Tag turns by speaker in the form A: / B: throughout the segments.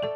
A: Yo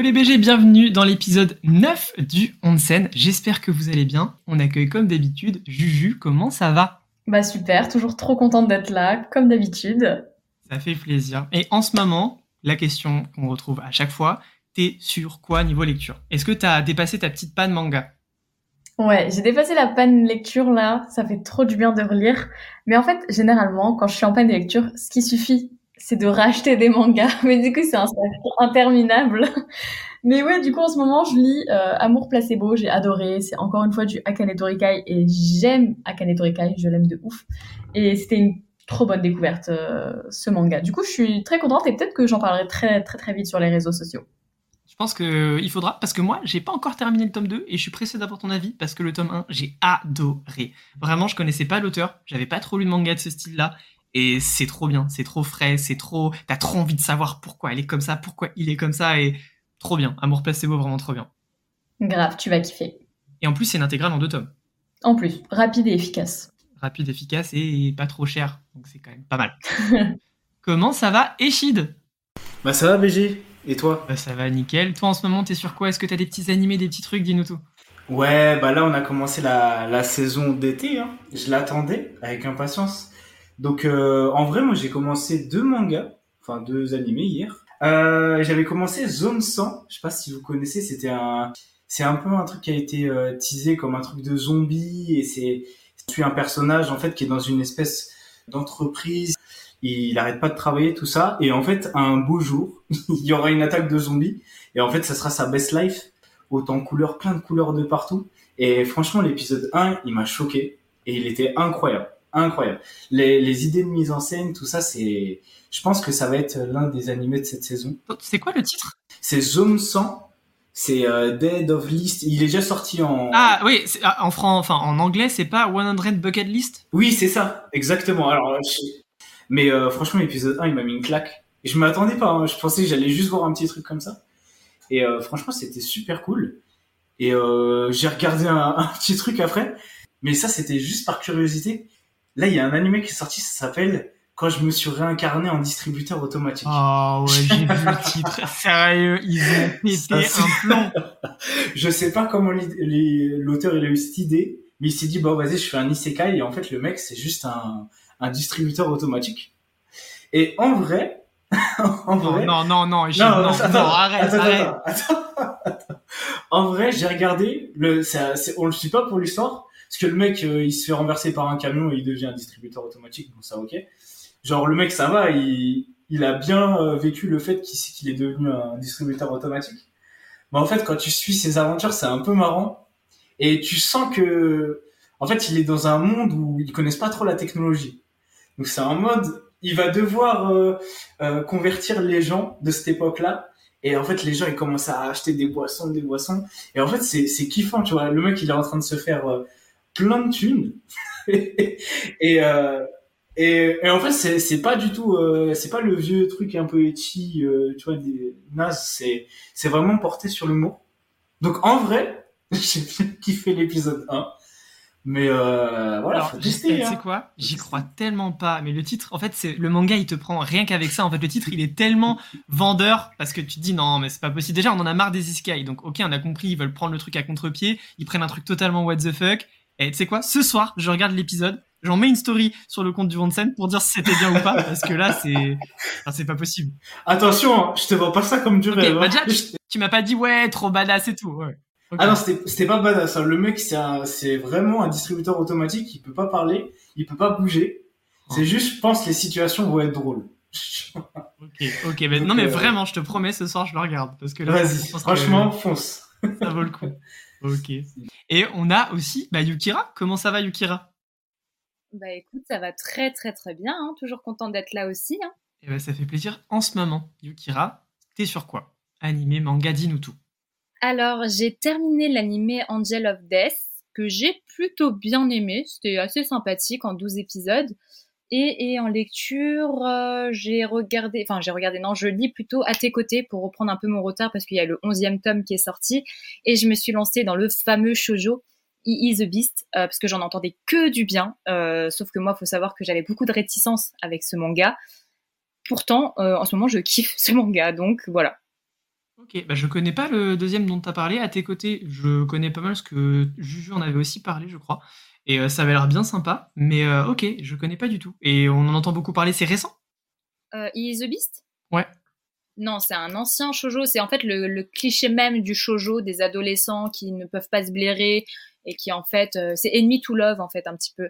A: les BG, bienvenue dans l'épisode 9 du Onsen. J'espère que vous allez bien. On accueille comme d'habitude Juju. Comment ça va?
B: Bah super, toujours trop contente d'être là, comme d'habitude.
A: Ça fait plaisir. Et en ce moment, la question qu'on retrouve à chaque fois, t'es sur quoi niveau lecture? Est-ce que t'as dépassé ta petite panne manga?
B: Ouais, j'ai dépassé la panne lecture là, ça fait trop du bien de relire. Mais en fait, généralement, quand je suis en panne de lecture, ce qui suffit, c'est de racheter des mangas. Mais du coup, c'est un interminable. Mais ouais, du coup, en ce moment, je lis euh, Amour placebo, j'ai adoré. C'est encore une fois du Akane Torikai et j'aime Akane Torikai, je l'aime de ouf. Et c'était une trop bonne découverte, euh, ce manga. Du coup, je suis très contente et peut-être que j'en parlerai très très très vite sur les réseaux sociaux.
A: Je pense qu'il faudra, parce que moi, j'ai pas encore terminé le tome 2 et je suis pressé d'avoir ton avis parce que le tome 1, j'ai adoré. Vraiment, je connaissais pas l'auteur, j'avais pas trop lu de manga de ce style-là et c'est trop bien, c'est trop frais, c'est trop, t'as trop envie de savoir pourquoi elle est comme ça, pourquoi il est comme ça et trop bien. Amour placebo, vraiment trop bien.
B: Grave, tu vas kiffer.
A: Et en plus, c'est une intégrale en deux tomes.
B: En plus, rapide et efficace.
A: Rapide, efficace et pas trop cher, donc c'est quand même pas mal. Comment ça va, Echid?
C: Bah ça va, BG. Et toi?
A: Bah ça va, nickel. Toi, en ce moment, t'es sur quoi? Est-ce que t'as des petits animés, des petits trucs? Dis-nous tout.
C: Ouais, bah là on a commencé la, la saison d'été. Hein. Je l'attendais avec impatience. Donc euh, en vrai, moi j'ai commencé deux mangas, enfin deux animés hier. Euh, J'avais commencé Zone 100. Je sais pas si vous connaissez. C'était un, c'est un peu un truc qui a été euh, teasé comme un truc de zombie et c'est tu un personnage en fait qui est dans une espèce d'entreprise. Il arrête pas de travailler tout ça et en fait un beau jour il y aura une attaque de zombies et en fait ça sera sa best life autant couleurs, plein de couleurs de partout. Et franchement, l'épisode 1, il m'a choqué. Et il était incroyable. Incroyable. Les, les idées de mise en scène, tout ça, c'est, je pense que ça va être l'un des animés de cette saison.
A: C'est quoi le titre?
C: C'est Zone 100. C'est euh, Dead of List. Il est déjà sorti en.
A: Ah oui, c'est- ah, en fran... enfin en anglais, c'est pas 100 Bucket List?
C: Oui, c'est ça. Exactement. Alors, je- mais euh, franchement, l'épisode 1, il m'a mis une claque. Et je m'attendais pas. hein. Je pensais que j'allais juste voir un petit truc comme ça. Et euh, franchement, c'était super cool. Et euh, j'ai regardé un, un petit truc après. Mais ça, c'était juste par curiosité. Là, il y a un animé qui est sorti, ça s'appelle Quand je me suis réincarné en distributeur automatique.
A: Oh ouais, j'ai vu le titre. Sérieux, ils ont pété un plomb.
C: Je sais pas comment l'auteur il a eu cette idée, mais il s'est dit bon vas-y je fais un isekai et en fait le mec c'est juste un, un distributeur automatique. Et en vrai, en
A: Non,
C: vrai,
A: non, non, non,
C: Non,
A: non, non,
C: attends,
A: arrête,
C: attends,
A: arrête.
C: attends, attends. En vrai, j'ai regardé, le, on le suit pas pour l'histoire, parce que le mec, euh, il se fait renverser par un camion et il devient un distributeur automatique, donc ça ok. Genre le mec, ça va, il, il a bien euh, vécu le fait qu'il qu'il est devenu un distributeur automatique. Mais en fait, quand tu suis ses aventures, c'est un peu marrant, et tu sens que, en fait, il est dans un monde où ils connaissent pas trop la technologie. Donc c'est un mode, il va devoir euh, euh, convertir les gens de cette époque-là. Et en fait, les gens, ils commencent à acheter des boissons, des boissons. Et en fait, c'est, kiffant, tu vois. Le mec, il est en train de se faire euh, plein de thunes. et, et, et en fait, c'est, c'est pas du tout, euh, c'est pas le vieux truc un peu etchi, euh, tu vois, des nazes. C'est, c'est vraiment porté sur l'humour. Donc, en vrai, j'ai bien kiffé l'épisode 1. Mais euh, voilà,
A: Alors,
C: faut
A: tu
C: tester.
A: sais
C: hein.
A: quoi? J'y crois tellement pas. Mais le titre, en fait, c'est le manga, il te prend rien qu'avec ça. En fait, le titre, il est tellement vendeur parce que tu te dis non, mais c'est pas possible. Déjà, on en a marre des isekai. Donc, ok, on a compris, ils veulent prendre le truc à contre-pied. Ils prennent un truc totalement what the fuck. Et tu sais quoi? Ce soir, je regarde l'épisode. J'en mets une story sur le compte du Vonsen pour dire si c'était bien ou pas. Parce que là, c'est, enfin, c'est pas possible.
C: Attention, hein, je te vois pas ça comme du
A: Ok,
C: rêve.
A: bah
C: hein.
A: déjà, tu, tu m'as pas dit ouais, trop badass et tout. Ouais.
C: Ah non, c'était pas badass. hein. Le mec, c'est c'est vraiment un distributeur automatique. Il peut pas parler, il peut pas bouger. C'est
A: Oh.
C: juste, je pense, les situations vont être drôles.
A: Ok, ok, mais
C: Donc,
A: non mais
C: euh,
A: vraiment, je te promets, ce soir je le regarde parce que
C: Vas-y,
A: que
C: franchement, fonce.
A: ça vaut le coup. Ok. Et on a aussi bah, Yukira. Comment ça va Yukira?
D: Bah écoute, ça va très très très bien, hein. toujours contente d'être là aussi. Hein.
A: Eh ben ça fait plaisir. En ce moment, Yukira, t'es sur quoi? Animé, manga, dis-nous tout.
D: Alors j'ai terminé l'animé Angel of Death que j'ai plutôt bien aimé, c'était assez sympathique en 12 épisodes. Et, et en lecture, euh, j'ai regardé, enfin j'ai regardé, non, je lis plutôt à tes côtés pour reprendre un peu mon retard parce qu'il y a le onzième tome qui est sorti et je me suis lancée dans le fameux shoujo He is the Beast euh, parce que j'en entendais que du bien. Euh, sauf que moi, faut savoir que j'avais beaucoup de réticence avec ce manga. Pourtant, euh, en ce moment, je kiffe ce manga, donc voilà.
A: Ok, bah je connais pas le deuxième dont tu as parlé. À tes côtés, je connais pas mal ce que Juju en avait aussi parlé, je crois. Et ça avait l'air bien sympa. Mais ok, je connais pas du tout. Et on en entend beaucoup parler. C'est récent?
D: Euh, He is the Beast?
A: Ouais.
D: Non, c'est un ancien shoujo. C'est en fait le, le cliché même du shoujo des adolescents qui ne peuvent pas se blairer et qui en fait, euh, c'est enemy to love en fait un petit peu.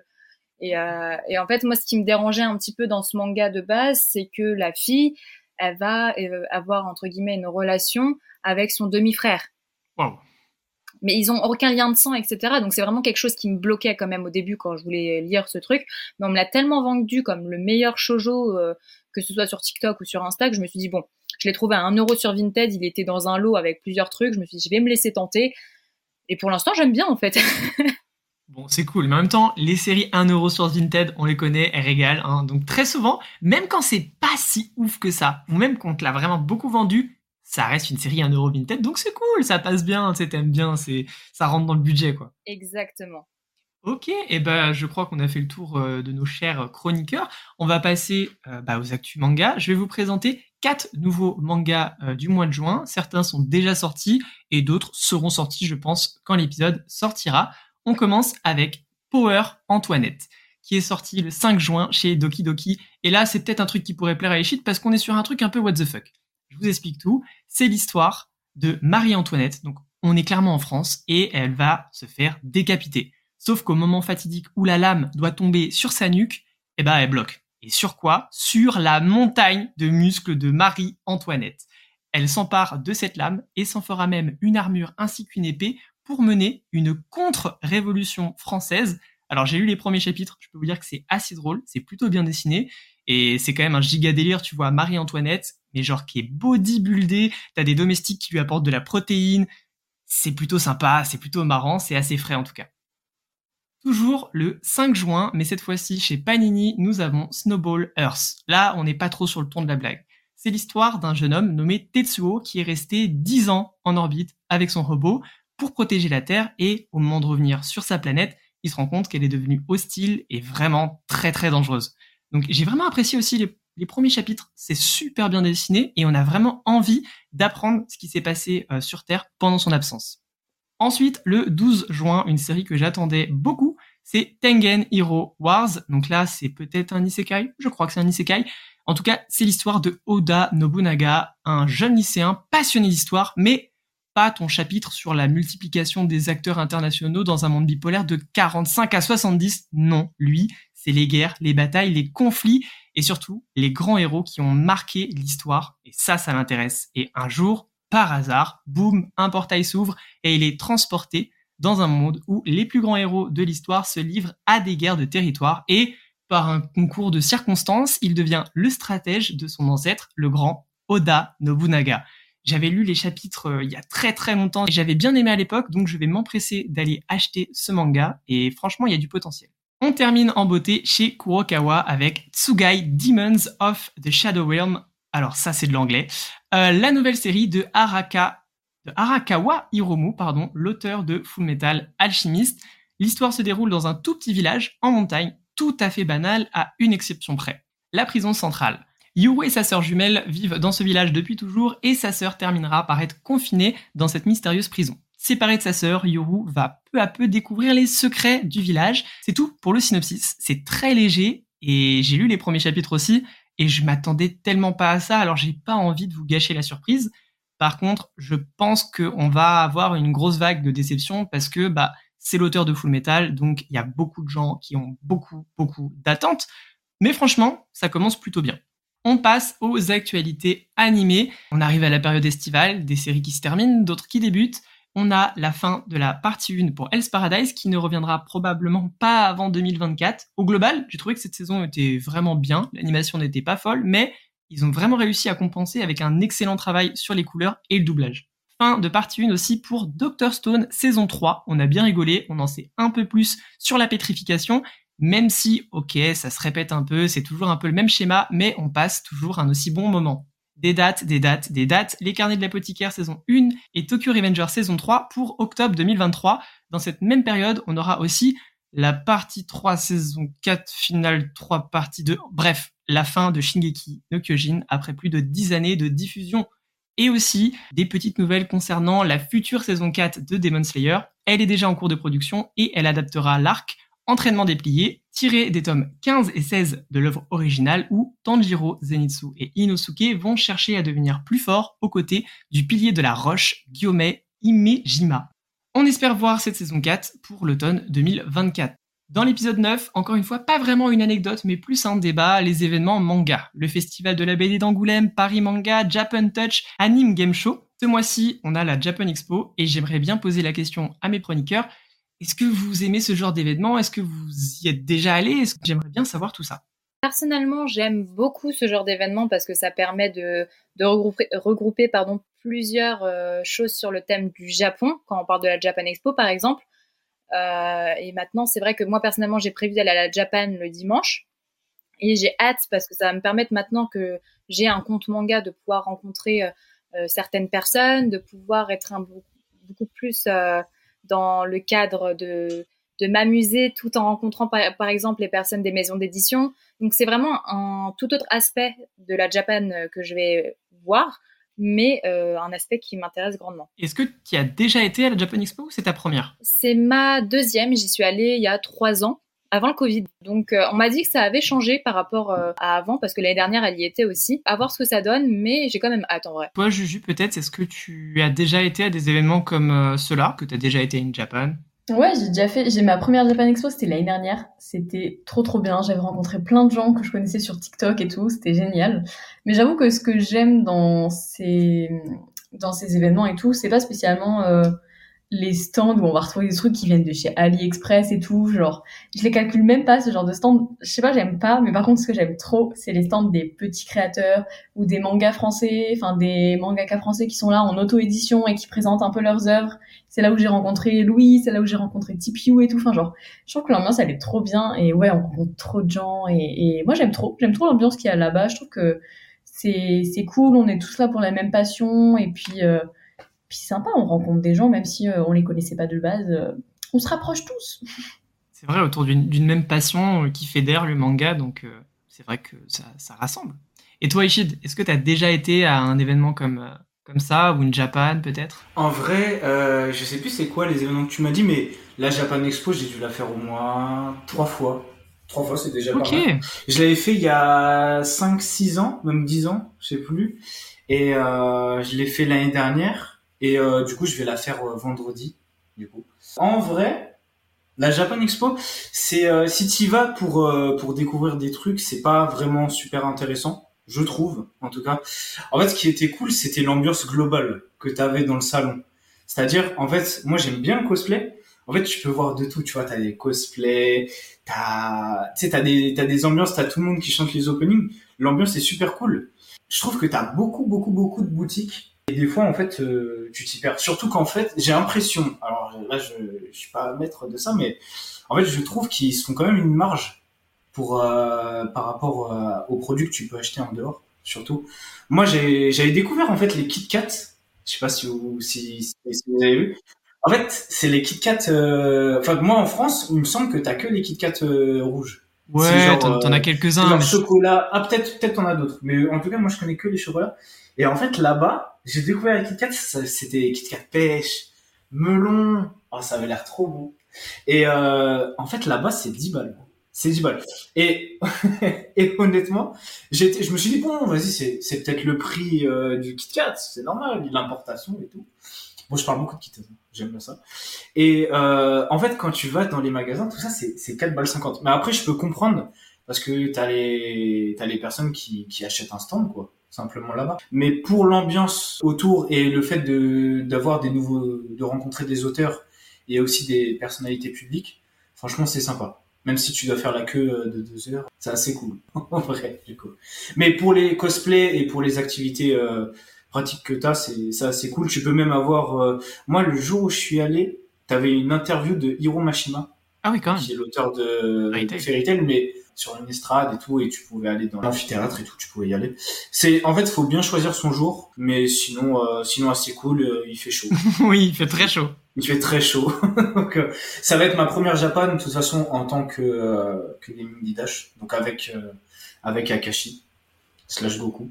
D: Et, euh, et en fait, moi, ce qui me dérangeait un petit peu dans ce manga de base, c'est que la fille, elle va euh, avoir entre guillemets une relation avec son demi-frère. Mais ils ont aucun lien de sang, etc. Donc c'est vraiment quelque chose qui me bloquait quand même au début quand je voulais lire ce truc. Mais on me l'a tellement vendu comme le meilleur shoujo, euh, que ce soit sur TikTok ou sur Insta, que je me suis dit bon, je l'ai trouvé à 1 euro sur Vinted. Il était dans un lot avec plusieurs trucs. Je me suis dit je vais me laisser tenter. Et pour l'instant, j'aime bien en fait.
A: Bon, c'est cool. Mais en même temps, les séries 1€ sur Vinted, on les connaît, elles régalent. Hein. Donc très souvent, même quand c'est pas si ouf que ça, ou même quand on te l'a vraiment beaucoup vendu, ça reste une série 1€ Vinted. Donc c'est cool, ça passe bien, t'aimes bien, c'est, ça rentre dans le budget, quoi.
D: Exactement.
A: Ok, et ben je crois qu'on a fait le tour euh, de nos chers chroniqueurs. On va passer euh, bah, aux actus manga. Je vais vous présenter quatre nouveaux mangas euh, du mois de juin. Certains sont déjà sortis et d'autres seront sortis, je pense, quand l'épisode sortira. On commence avec Power Antoinette, qui est sorti le 5 juin chez Doki Doki. Et là, c'est peut-être un truc qui pourrait plaire à Eshit parce qu'on est sur un truc un peu what the fuck. Je vous explique tout. C'est l'histoire de Marie-Antoinette. Donc, on est clairement en France et elle va se faire décapiter. Sauf qu'au moment fatidique où la lame doit tomber sur sa nuque, eh ben, elle bloque. Et sur quoi Sur la montagne de muscles de Marie-Antoinette. Elle s'empare de cette lame et s'en fera même une armure ainsi qu'une épée pour mener une contre-révolution française. Alors j'ai lu les premiers chapitres, je peux vous dire que c'est assez drôle, c'est plutôt bien dessiné, et c'est quand même un giga délire, tu vois, Marie-Antoinette, mais genre qui est bodybuildée, t'as des domestiques qui lui apportent de la protéine, c'est plutôt sympa, c'est plutôt marrant, c'est assez frais en tout cas. Toujours le 5 juin, mais cette fois-ci chez Panini, nous avons Snowball Earth. Là, on n'est pas trop sur le ton de la blague. C'est l'histoire d'un jeune homme nommé Tetsuo qui est resté 10 ans en orbite avec son robot pour protéger la Terre et au moment de revenir sur sa planète, il se rend compte qu'elle est devenue hostile et vraiment très très dangereuse. Donc j'ai vraiment apprécié aussi les, premiers chapitres, c'est super bien dessiné et on a vraiment envie d'apprendre ce qui s'est passé euh, sur Terre pendant son absence. Ensuite, le 12 juin, une série que j'attendais beaucoup, c'est Tengen Hero Wars. Donc là, c'est peut-être un isekai, je crois que c'est un isekai. En tout cas, c'est l'histoire de Oda Nobunaga, un jeune lycéen passionné d'histoire, mais pas ton chapitre sur la multiplication des acteurs internationaux dans un monde bipolaire de 45 à 70. Non, lui, c'est les guerres, les batailles, les conflits et surtout les grands héros qui ont marqué l'histoire. Et ça, ça m'intéresse. Et un jour, par hasard, boum, un portail s'ouvre et il est transporté dans un monde où les plus grands héros de l'histoire se livrent à des guerres de territoire et par un concours de circonstances, il devient le stratège de son ancêtre, le grand Oda Nobunaga. J'avais lu les chapitres euh, il y a très très longtemps et j'avais bien aimé à l'époque, donc je vais m'empresser d'aller acheter ce manga et franchement, il y a du potentiel. On termine en beauté chez Kurokawa avec Tsugai Demons of the Shadow Realm. Alors ça, c'est de l'anglais. Euh, la nouvelle série de Araka, Arakawa Hiromu, pardon, l'auteur de Full Metal Alchemist. L'histoire se déroule dans un tout petit village en montagne, tout à fait banal à une exception près. La prison centrale. Yuru et sa sœur jumelle vivent dans ce village depuis toujours et sa sœur terminera par être confinée dans cette mystérieuse prison. Séparée de sa sœur, Yuru va peu à peu découvrir les secrets du village. C'est tout pour le synopsis. C'est très léger et j'ai lu les premiers chapitres aussi et je m'attendais tellement pas à ça, alors j'ai pas envie de vous gâcher la surprise. Par contre, je pense qu'on va avoir une grosse vague de déception parce que bah c'est l'auteur de Full Metal, donc il y a beaucoup de gens qui ont beaucoup beaucoup d'attentes. Mais franchement, ça commence plutôt bien. On passe aux actualités animées. On arrive à la période estivale, des séries qui se terminent, d'autres qui débutent. On a la fin de la partie 1 pour Hell's Paradise qui ne reviendra probablement pas avant 2024. Au global, j'ai trouvé que cette saison était vraiment bien. L'animation n'était pas folle, mais ils ont vraiment réussi à compenser avec un excellent travail sur les couleurs et le doublage. Fin de partie 1 aussi pour Doctor Stone saison 3. On a bien rigolé, on en sait un peu plus sur la pétrification, Même si, ok, ça se répète un peu, c'est toujours un peu le même schéma, mais on passe toujours un aussi bon moment. Des dates, des dates, des dates, les carnets de l'apothicaire saison 1 et Tokyo Revenger saison 3 pour octobre 2023. Dans cette même période, on aura aussi la partie 3 saison 4 finale 3 partie 2. Bref, la fin de Shingeki no Kyojin après plus de 10 années de diffusion. Et aussi des petites nouvelles concernant la future saison 4 de Demon Slayer. Elle est déjà en cours de production et elle adaptera l'arc Entraînement déplié, tiré des tomes 15 et 16 de l'œuvre originale où Tanjiro, Zenitsu et Inosuke vont chercher à devenir plus forts aux côtés du pilier de la roche, Gyome Imejima. On espère voir cette saison 4 pour l'automne 2024. Dans l'épisode 9, encore une fois, pas vraiment une anecdote, mais plus un débat, les événements manga. Le festival de la BD d'Angoulême, Paris Manga, Japan Touch, Anime Game Show. Ce mois-ci, on a la Japan Expo, et j'aimerais bien poser la question à mes chroniqueurs, est-ce que vous aimez ce genre d'événement? Est-ce que vous y êtes déjà allé? J'aimerais bien savoir tout ça?
D: Personnellement, j'aime beaucoup ce genre d'événement parce que ça permet de, regrouper, plusieurs euh, choses sur le thème du Japon, quand on parle de la Japan Expo par exemple. Euh, et maintenant, c'est vrai que moi personnellement, j'ai prévu d'aller à la Japan le dimanche. Et j'ai hâte parce que ça va me permettre maintenant que j'ai un compte manga de pouvoir rencontrer euh, certaines personnes, de pouvoir être un, beaucoup plus dans le cadre de, de m'amuser tout en rencontrant par, exemple les personnes des maisons d'édition. Donc c'est vraiment un tout autre aspect de la Japan euh, que je vais voir, mais euh, un aspect qui m'intéresse grandement.
A: Est-ce que tu as déjà été à la Japan Expo ou c'est ta première?
D: C'est ma deuxième, j'y suis allée il y a trois ans avant le Covid. Donc euh, on m'a dit que ça avait changé par rapport euh, à avant parce que l'année dernière elle y était aussi. À voir ce que ça donne, mais j'ai quand même hâte en vrai.
A: Toi Juju peut-être, est-ce que tu as déjà été à des événements comme cela, que tu as déjà été in Japan?
B: Ouais, j'ai déjà fait. J'ai ma première Japan Expo, c'était l'année dernière. C'était trop trop bien. J'avais rencontré plein de gens que je connaissais sur TikTok et tout. C'était génial. Mais j'avoue que ce que j'aime dans ces événements et tout, c'est pas spécialement les stands où on va retrouver des trucs qui viennent de chez AliExpress et tout, genre, je les calcule même pas, ce genre de stands. Je sais pas, j'aime pas, mais par contre, ce que j'aime trop, c'est les stands des petits créateurs ou des mangas français, enfin, des mangaka français qui sont là en auto-édition et qui présentent un peu leurs œuvres. C'est là où j'ai rencontré Louis, c'est là où j'ai rencontré Tipiou et tout, enfin, genre, je trouve que l'ambiance, elle est trop bien et ouais, on rencontre trop de gens et, et moi, j'aime trop, j'aime trop l'ambiance qu'il y a là-bas. Je trouve que c'est, c'est cool, on est tous là pour la même passion et puis, euh, puis c'est sympa, on rencontre des gens, même si euh, on les connaissait pas de base, euh, on se rapproche tous.
A: C'est vrai, autour d'une même passion euh, qui fédère le manga, donc c'est vrai que ça, ça, rassemble. Et toi, Ishid, est-ce que tu as déjà été à un événement comme, comme ça, ou une Japan peut-être?
C: En vrai, je sais plus c'est quoi les événements que tu m'as dit, mais la Japan Expo, j'ai dû la faire au moins trois fois. Trois fois, c'est déjà pas mal. Je l'avais fait il y a 5-6 ans, même 10 ans, je sais plus. Et je l'ai fait l'année dernière. Et euh, du coup, je vais la faire euh, vendredi. Du coup. En vrai, la Japan Expo, c'est euh, si tu vas pour euh, pour découvrir des trucs, c'est pas vraiment super intéressant, je trouve en tout cas. En fait, ce qui était cool, c'était l'ambiance globale que tu avais dans le salon. C'est-à-dire, en fait, moi j'aime bien le cosplay. En fait, tu peux voir de tout, tu vois, t'as des cosplays, t'as, tu sais, t'as des, t'as des ambiances, t'as tout le monde qui chante les openings. L'ambiance est super cool. Je trouve que t'as beaucoup, beaucoup, beaucoup de boutiques et des fois, en fait, euh, tu t'y perds. Surtout qu'en fait, j'ai l'impression, alors là, je, je suis pas maître de ça, mais en fait, je trouve qu'ils se font quand même une marge pour euh, par rapport euh, aux produits que tu peux acheter en dehors. Surtout, moi, j'avais découvert en fait les Kit Kat. Je sais pas si vous, si, si vous avez vu. En fait, c'est les Kit Kat. Enfin, moi, en France, il me semble que t'as que les Kit Kat rouges.
A: Ouais, t'en as quelques-uns.
C: Mais... chocolat. Ah, peut-être, peut-être t'en as d'autres. Mais en tout cas, moi, je connais que les chocolats. Et en fait, là-bas, j'ai découvert les Kit Kat, c'était Kit Kat pêche, melon. Oh, ça avait l'air trop beau. Et euh, en fait, là-bas, c'est 10 balles. C'est 10 balles. Et, et honnêtement, je me suis dit, bon, vas-y, c'est, peut-être le prix euh, du Kit Kat, c'est normal, l'importation et tout. Moi, je parle beaucoup de Kit Kat, hein. j'aime bien ça. Et euh, en fait, quand tu vas dans les magasins, tout ça, c'est, c'est 4 balles 50. Mais après, je peux comprendre, parce que t'as les, t'as les personnes qui, qui achètent un stand, quoi simplement là-bas. Mais pour l'ambiance autour et le fait de d'avoir des nouveaux, de rencontrer des auteurs et aussi des personnalités publiques, franchement c'est sympa. Même si tu dois faire la queue euh, de deux heures, c'est assez cool en vrai du coup. Mais pour les cosplays et pour les activités euh, pratiques que t'as, c'est c'est assez cool. Tu peux même avoir, euh, moi le jour où je suis allé, t'avais une interview de Hiro Mashima
A: Ah oui, quand même.
C: qui est l'auteur de de. Fairy Tail, mais sur une estrade et tout, et tu pouvais aller dans l'amphithéâtre et tout, tu pouvais y aller. C'est, en fait, faut bien choisir son jour, mais sinon, euh, sinon assez cool, euh, il fait chaud.
A: oui, il fait très chaud.
C: Il fait très chaud. donc, euh, ça va être ma première Japan, de toute façon, en tant que, euh, que gaming Didash. Donc, avec, euh, avec Akashi. Slash Goku.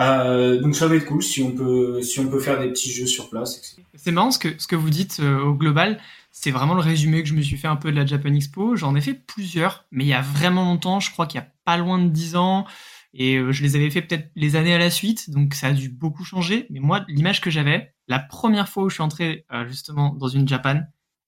C: Euh, donc, ça va être cool si on peut, si on peut faire des petits jeux sur place.
A: C'est marrant ce que, ce que vous dites euh, au global. C'est vraiment le résumé que je me suis fait un peu de la Japan Expo. J'en ai fait plusieurs, mais il y a vraiment longtemps, je crois qu'il y a pas loin de 10 ans. Et euh, je les avais fait peut-être les années à la suite, donc ça a dû beaucoup changer. Mais moi, l'image que j'avais, la première fois où je suis entré euh, justement dans une Japan,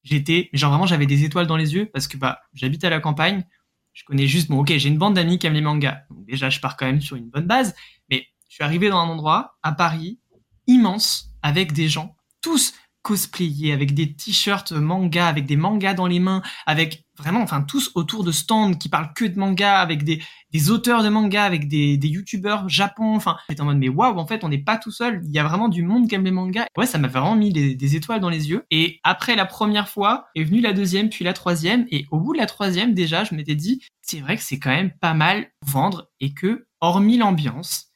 A: j'étais, genre vraiment j'avais des étoiles dans les yeux parce que bah j'habite à la campagne, je connais juste, bon ok, j'ai une bande d'amis qui aiment les mangas. Donc déjà, je pars quand même sur une bonne base. Mais suis arrivé dans un endroit, à Paris, immense, avec des gens, tous cosplayés, avec des t-shirts manga, avec des mangas dans les mains, avec vraiment, enfin, tous autour de stands qui parlent que de manga, avec des, auteurs de manga, avec des, des youtubeurs japon, enfin, j'étais en mode, mais waouh, en fait, on n'est pas tout seul, il y a vraiment du monde qui aime les mangas. Ouais, ça m'a vraiment mis des étoiles dans les yeux. Et après la première fois, est venue la deuxième, puis la troisième, et au bout de la troisième, déjà, je m'étais dit, c'est vrai que c'est quand même pas mal vendre, et que, hormis l'ambiance,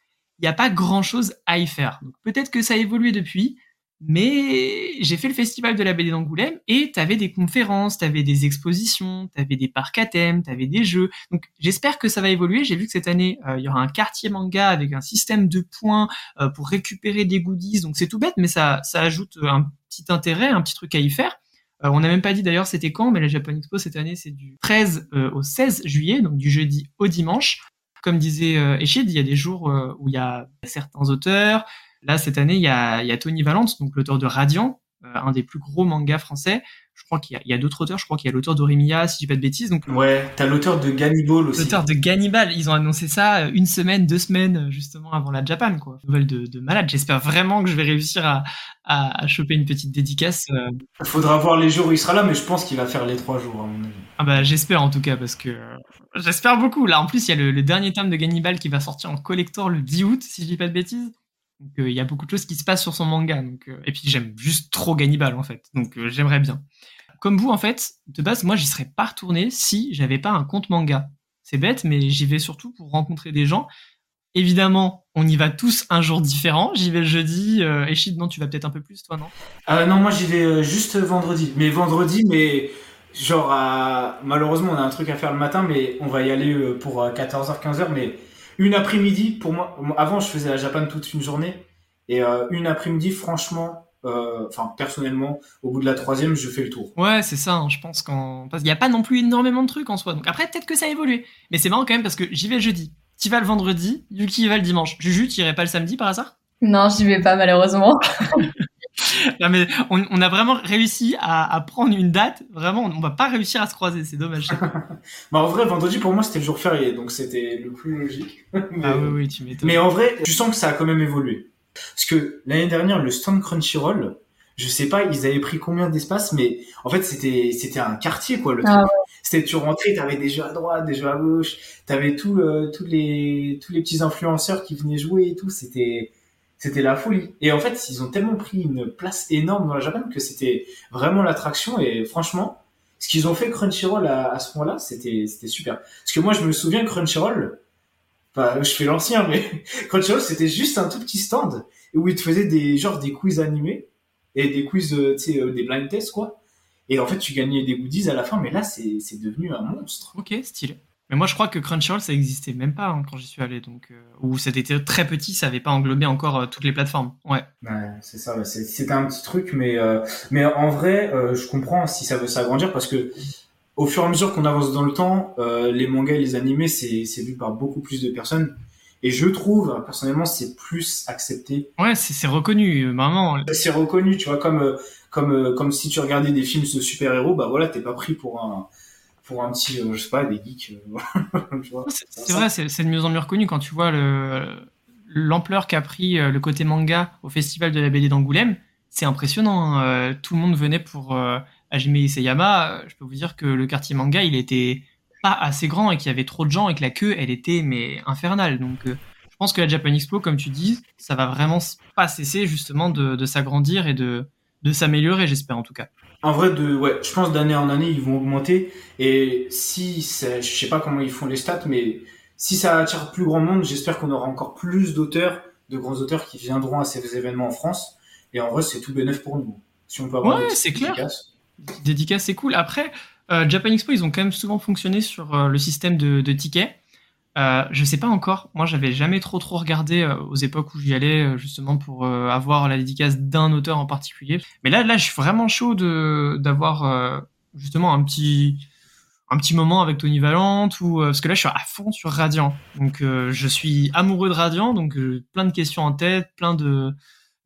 A: il n'y a pas grand chose à y faire. Peut-être que ça a évolué depuis, mais j'ai fait le festival de la BD d'Angoulême et t'avais des conférences, t'avais des expositions, t'avais des parcs à thème, t'avais des jeux. Donc j'espère que ça va évoluer. J'ai vu que cette année euh, il y aura un quartier manga avec un système de points euh, pour récupérer des goodies. Donc c'est tout bête, mais ça ça ajoute un petit intérêt, un petit truc à y faire. Euh, on n'a même pas dit d'ailleurs c'était quand, mais la Japan Expo cette année c'est du 13 euh, au 16 juillet, donc du jeudi au dimanche. Comme disait euh, Echid, il y a des jours euh, où il y a certains auteurs. Là, cette année, il y a, il y a Tony Valente, donc l'auteur de Radiant, euh, un des plus gros mangas français. Je crois qu'il y a, il y a d'autres auteurs. Je crois qu'il y a l'auteur d'Orimiya, si je dis pas de bêtises. Donc,
C: Ouais, t'as l'auteur de Gannibal aussi.
A: l'auteur de Gannibal. Ils ont annoncé ça une semaine, deux semaines, justement, avant la Japan, quoi. Nouvelle de, de malade. J'espère vraiment que je vais réussir à, à, à choper une petite dédicace. euh.
C: Faudra voir les jours où il sera là, mais je pense qu'il va faire les trois jours, à mon avis.
A: Ah bah, j'espère en tout cas, parce que euh, j'espère beaucoup. Là, en plus, il y a le, dernier tome de Gannibal qui va sortir en collector le 10 août, si je dis pas de bêtises. Donc, euh, il y a beaucoup de choses qui se passent sur son manga. Donc, euh, et puis, j'aime juste trop Gannibal, en fait. Donc, j'aimerais bien. Comme vous, en fait, de base, moi, j'y serais pas retourné si j'avais pas un compte manga. C'est bête, mais j'y vais surtout pour rencontrer des gens. Évidemment, on y va tous un jour différent. J'y vais le jeudi. Euh, non, tu vas peut-être un peu plus, toi, non?
C: Non, moi j'y vais juste vendredi. Mais vendredi, mais genre à... malheureusement on a un truc à faire le matin, mais on va y aller euh, pour euh, 14h, 15h. Mais une après-midi, pour moi, avant je faisais la Japan toute une journée. Et euh, une après-midi, franchement, euh, enfin personnellement, au bout de la troisième, je fais le tour.
A: Ouais, c'est ça, hein, je pense qu'en... Parce qu'il n'y a pas non plus énormément de trucs en soi. Donc après, peut-être que ça a évolué. Mais c'est marrant quand même parce que j'y vais le jeudi. T'y vas le vendredi, Yuki y va le dimanche. Juju, tu irais pas le samedi par hasard?
B: Non, j'y vais pas malheureusement.
A: Non mais on, on a vraiment réussi à, à prendre une date. Vraiment, on va pas réussir à se croiser, c'est dommage.
C: Bah, en vrai, vendredi pour moi c'était le jour férié, donc c'était le plus logique. mais,
A: ah oui, oui, tu m'étonnes.
C: mais en vrai, tu sens que ça a quand même évolué. Parce que l'année dernière, le stand Crunchyroll, je sais pas, ils avaient pris combien d'espace, mais en fait c'était c'était un quartier quoi le
B: Ah
C: truc. C'était tu rentrais, t'avais des jeux à droite, des jeux à gauche, t'avais tout euh, tous les tous les petits influenceurs qui venaient jouer et tout. C'était c'était la folie. Et en fait, ils ont tellement pris une place énorme dans la Japan que c'était vraiment l'attraction. Et franchement, ce qu'ils ont fait Crunchyroll à, ce moment-là, c'était c'était super. Parce que moi, je me souviens Crunchyroll. Enfin, je fais l'ancien, mais Crunchyroll, c'était juste un tout petit stand où ils te faisaient des genre des quiz animés et des quiz, euh, tu sais, euh, des blind tests quoi. Et en fait, tu gagnais des goodies à la fin, mais là, c'est c'est devenu un monstre.
A: Ok, stylé. Mais moi, je crois que Crunchyroll, ça existait même pas hein, quand j'y suis allé. Donc, euh, ou c'était très petit, ça avait pas englobé encore euh, toutes les plateformes. Ouais.
C: Ouais, c'est ça. ouais, C'était un petit truc, mais euh, mais en vrai, euh, je comprends si ça veut s'agrandir parce que au fur et à mesure qu'on avance dans le temps, les mangas et les animés, c'est c'est vu par beaucoup plus de personnes. Et je trouve, personnellement, c'est plus accepté.
A: Ouais, c'est reconnu, vraiment.
C: C'est reconnu, tu vois, comme comme comme si tu regardais des films de super-héros, bah voilà, t'es pas pris pour un un petit, euh, je sais pas, des geeks. euh.
A: C'est vrai, c'est de mieux en mieux reconnu quand tu vois le l'ampleur qu'a pris euh, le côté manga au festival de la BD d'Angoulême. C'est impressionnant. hein. Tout le monde venait pour Hajime Isayama. Je peux vous dire que le quartier manga, il était pas assez grand et qu'il y avait trop de gens et que la queue, elle était mais infernale. Donc, je pense que la Japan Expo, comme tu dis, ça va vraiment pas cesser justement de, s'agrandir et de s'améliorer, j'espère en tout cas.
C: En vrai, de, ouais, je pense d'année en année, ils vont augmenter. Et si, je sais pas comment ils font les stats, mais si ça attire plus grand monde, j'espère qu'on aura encore plus d'auteurs, de grands auteurs qui viendront à ces événements en France. Et en vrai, c'est tout bénéf pour nous. Si on peut avoir
A: ouais, c'est clair. Dédicace, c'est cool. Après, euh, Japan Expo, ils ont quand même souvent fonctionné sur euh, le système de, de tickets. Euh, je sais pas encore. Moi, j'avais jamais trop trop regardé euh, aux époques où j'y allais euh, justement pour avoir la dédicace d'un auteur en particulier. Mais là, là, je suis vraiment chaud de d'avoir justement un petit un petit moment avec Tony Valente ou parce que là, je suis à fond sur Radiant. Donc, je suis amoureux de Radiant, donc plein de questions en tête, plein de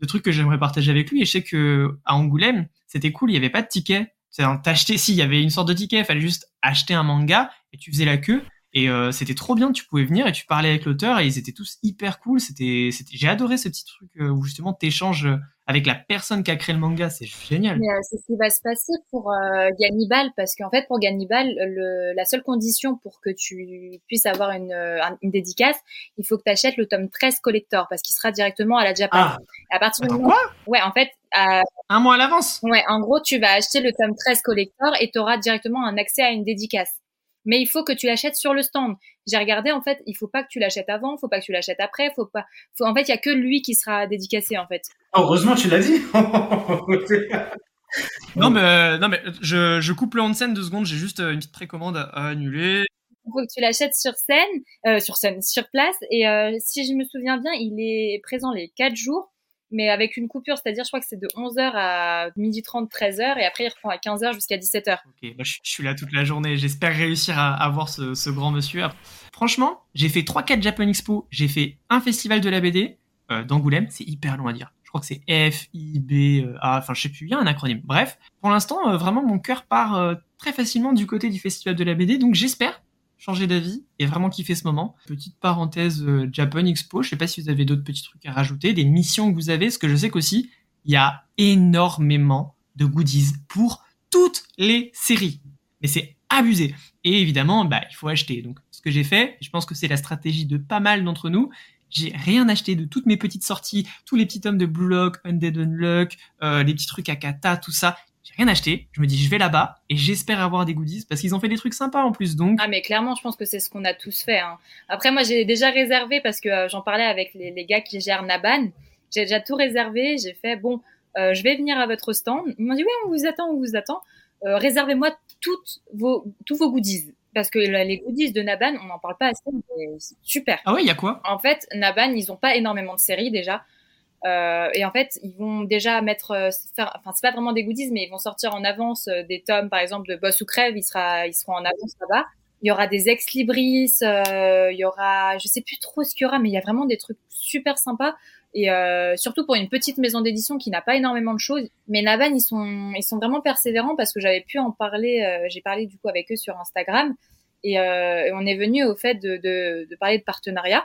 A: de trucs que j'aimerais partager avec lui. Et je sais que à Angoulême, c'était cool. Il y avait pas de ticket. T'achetais, si, il y avait une sorte de ticket, fallait juste acheter un manga et tu faisais la queue. Et euh, c'était trop bien, tu pouvais venir et tu parlais avec l'auteur et ils étaient tous hyper cool. C'était, c'était, j'ai adoré ce petit truc euh, où justement t'échanges avec la personne qui a créé le manga, c'est génial.
D: Euh, c'est ce qui va se passer pour euh, Gannibal parce qu'en fait pour Gannibal, le, la seule condition pour que tu puisses avoir une, une dédicace, il faut que tu achètes le tome 13 collector parce qu'il sera directement à la Japan.
A: Ah.
D: À partir
A: du moment,
D: ouais, en fait,
A: un mois à l'avance?
D: Ouais, en gros, tu vas acheter le tome 13 collector et tu auras directement un accès à une dédicace mais il faut que tu l'achètes sur le stand. J'ai regardé en fait, il faut pas que tu l'achètes avant, faut pas que tu l'achètes après, faut pas faut en fait, il y a que lui qui sera dédicacé en fait.
C: Heureusement tu l'as dit.
A: non mais euh, non mais je, je coupe le scène deux secondes, j'ai juste euh, une petite précommande à, annuler.
D: Il faut que tu l'achètes sur scène, euh, sur scène, sur place et euh, si je me souviens bien, il est présent les quatre jours mais avec une coupure, c'est-à-dire je crois que c'est de 11h à 12h30, 13h, et après il reprend à 15h jusqu'à 17h.
A: Ok, je, suis là toute la journée, j'espère réussir à, avoir ce, grand monsieur. Franchement, j'ai fait 3-4 Japan Expo, j'ai fait un festival de la BD euh, d'Angoulême, c'est hyper long à dire. Je crois que c'est F, I, B, euh, A, enfin je sais plus, il y a un acronyme. Bref, pour l'instant, euh, vraiment mon cœur part très facilement du côté du festival de la BD, donc j'espère changer d'avis et vraiment kiffer ce moment. Petite parenthèse euh, Japan Expo, je sais pas si vous avez d'autres petits trucs à rajouter, des missions que vous avez, parce que je sais qu'aussi, il y a énormément de goodies pour toutes les séries. Mais c'est abusé. Et évidemment, bah, il faut acheter. Donc, ce que j'ai fait, je pense que c'est la stratégie de pas mal d'entre nous, j'ai rien acheté de toutes mes petites sorties, tous les petits tomes de Blue Lock, Undead Unlock, euh, les petits trucs à kata, tout ça j'ai rien acheté. Je me dis, je vais là-bas et j'espère avoir des goodies parce qu'ils ont fait des trucs sympas en plus. Donc.
D: Ah, mais clairement, je pense que c'est ce qu'on a tous fait. Hein. Après, moi, j'ai déjà réservé parce que euh, j'en parlais avec les, les, gars qui gèrent Naban. J'ai déjà tout réservé. J'ai fait, bon, euh, je vais venir à votre stand. Ils m'ont dit, oui, on vous attend, on vous attend. Euh, réservez-moi toutes vos, tous vos goodies. Parce que les goodies de Naban, on n'en parle pas assez, mais c'est super.
A: Ah ouais, il y a quoi?
D: En fait, Naban, ils ont pas énormément de séries déjà. Euh, et en fait, ils vont déjà mettre, euh, enfin c'est pas vraiment des goodies, mais ils vont sortir en avance euh, des tomes, par exemple de Boss ou Crève, ils, seront en avance là-bas. Il y aura des ex libris, euh, il y aura, je sais plus trop ce qu'il y aura, mais il y a vraiment des trucs super sympas. Et surtout pour une petite maison d'édition qui n'a pas énormément de choses. Mais Navan, ils sont, ils sont vraiment persévérants parce que j'avais pu en parler, j'ai parlé du coup avec eux sur Instagram. Et, on est venu au fait de, de parler de partenariat.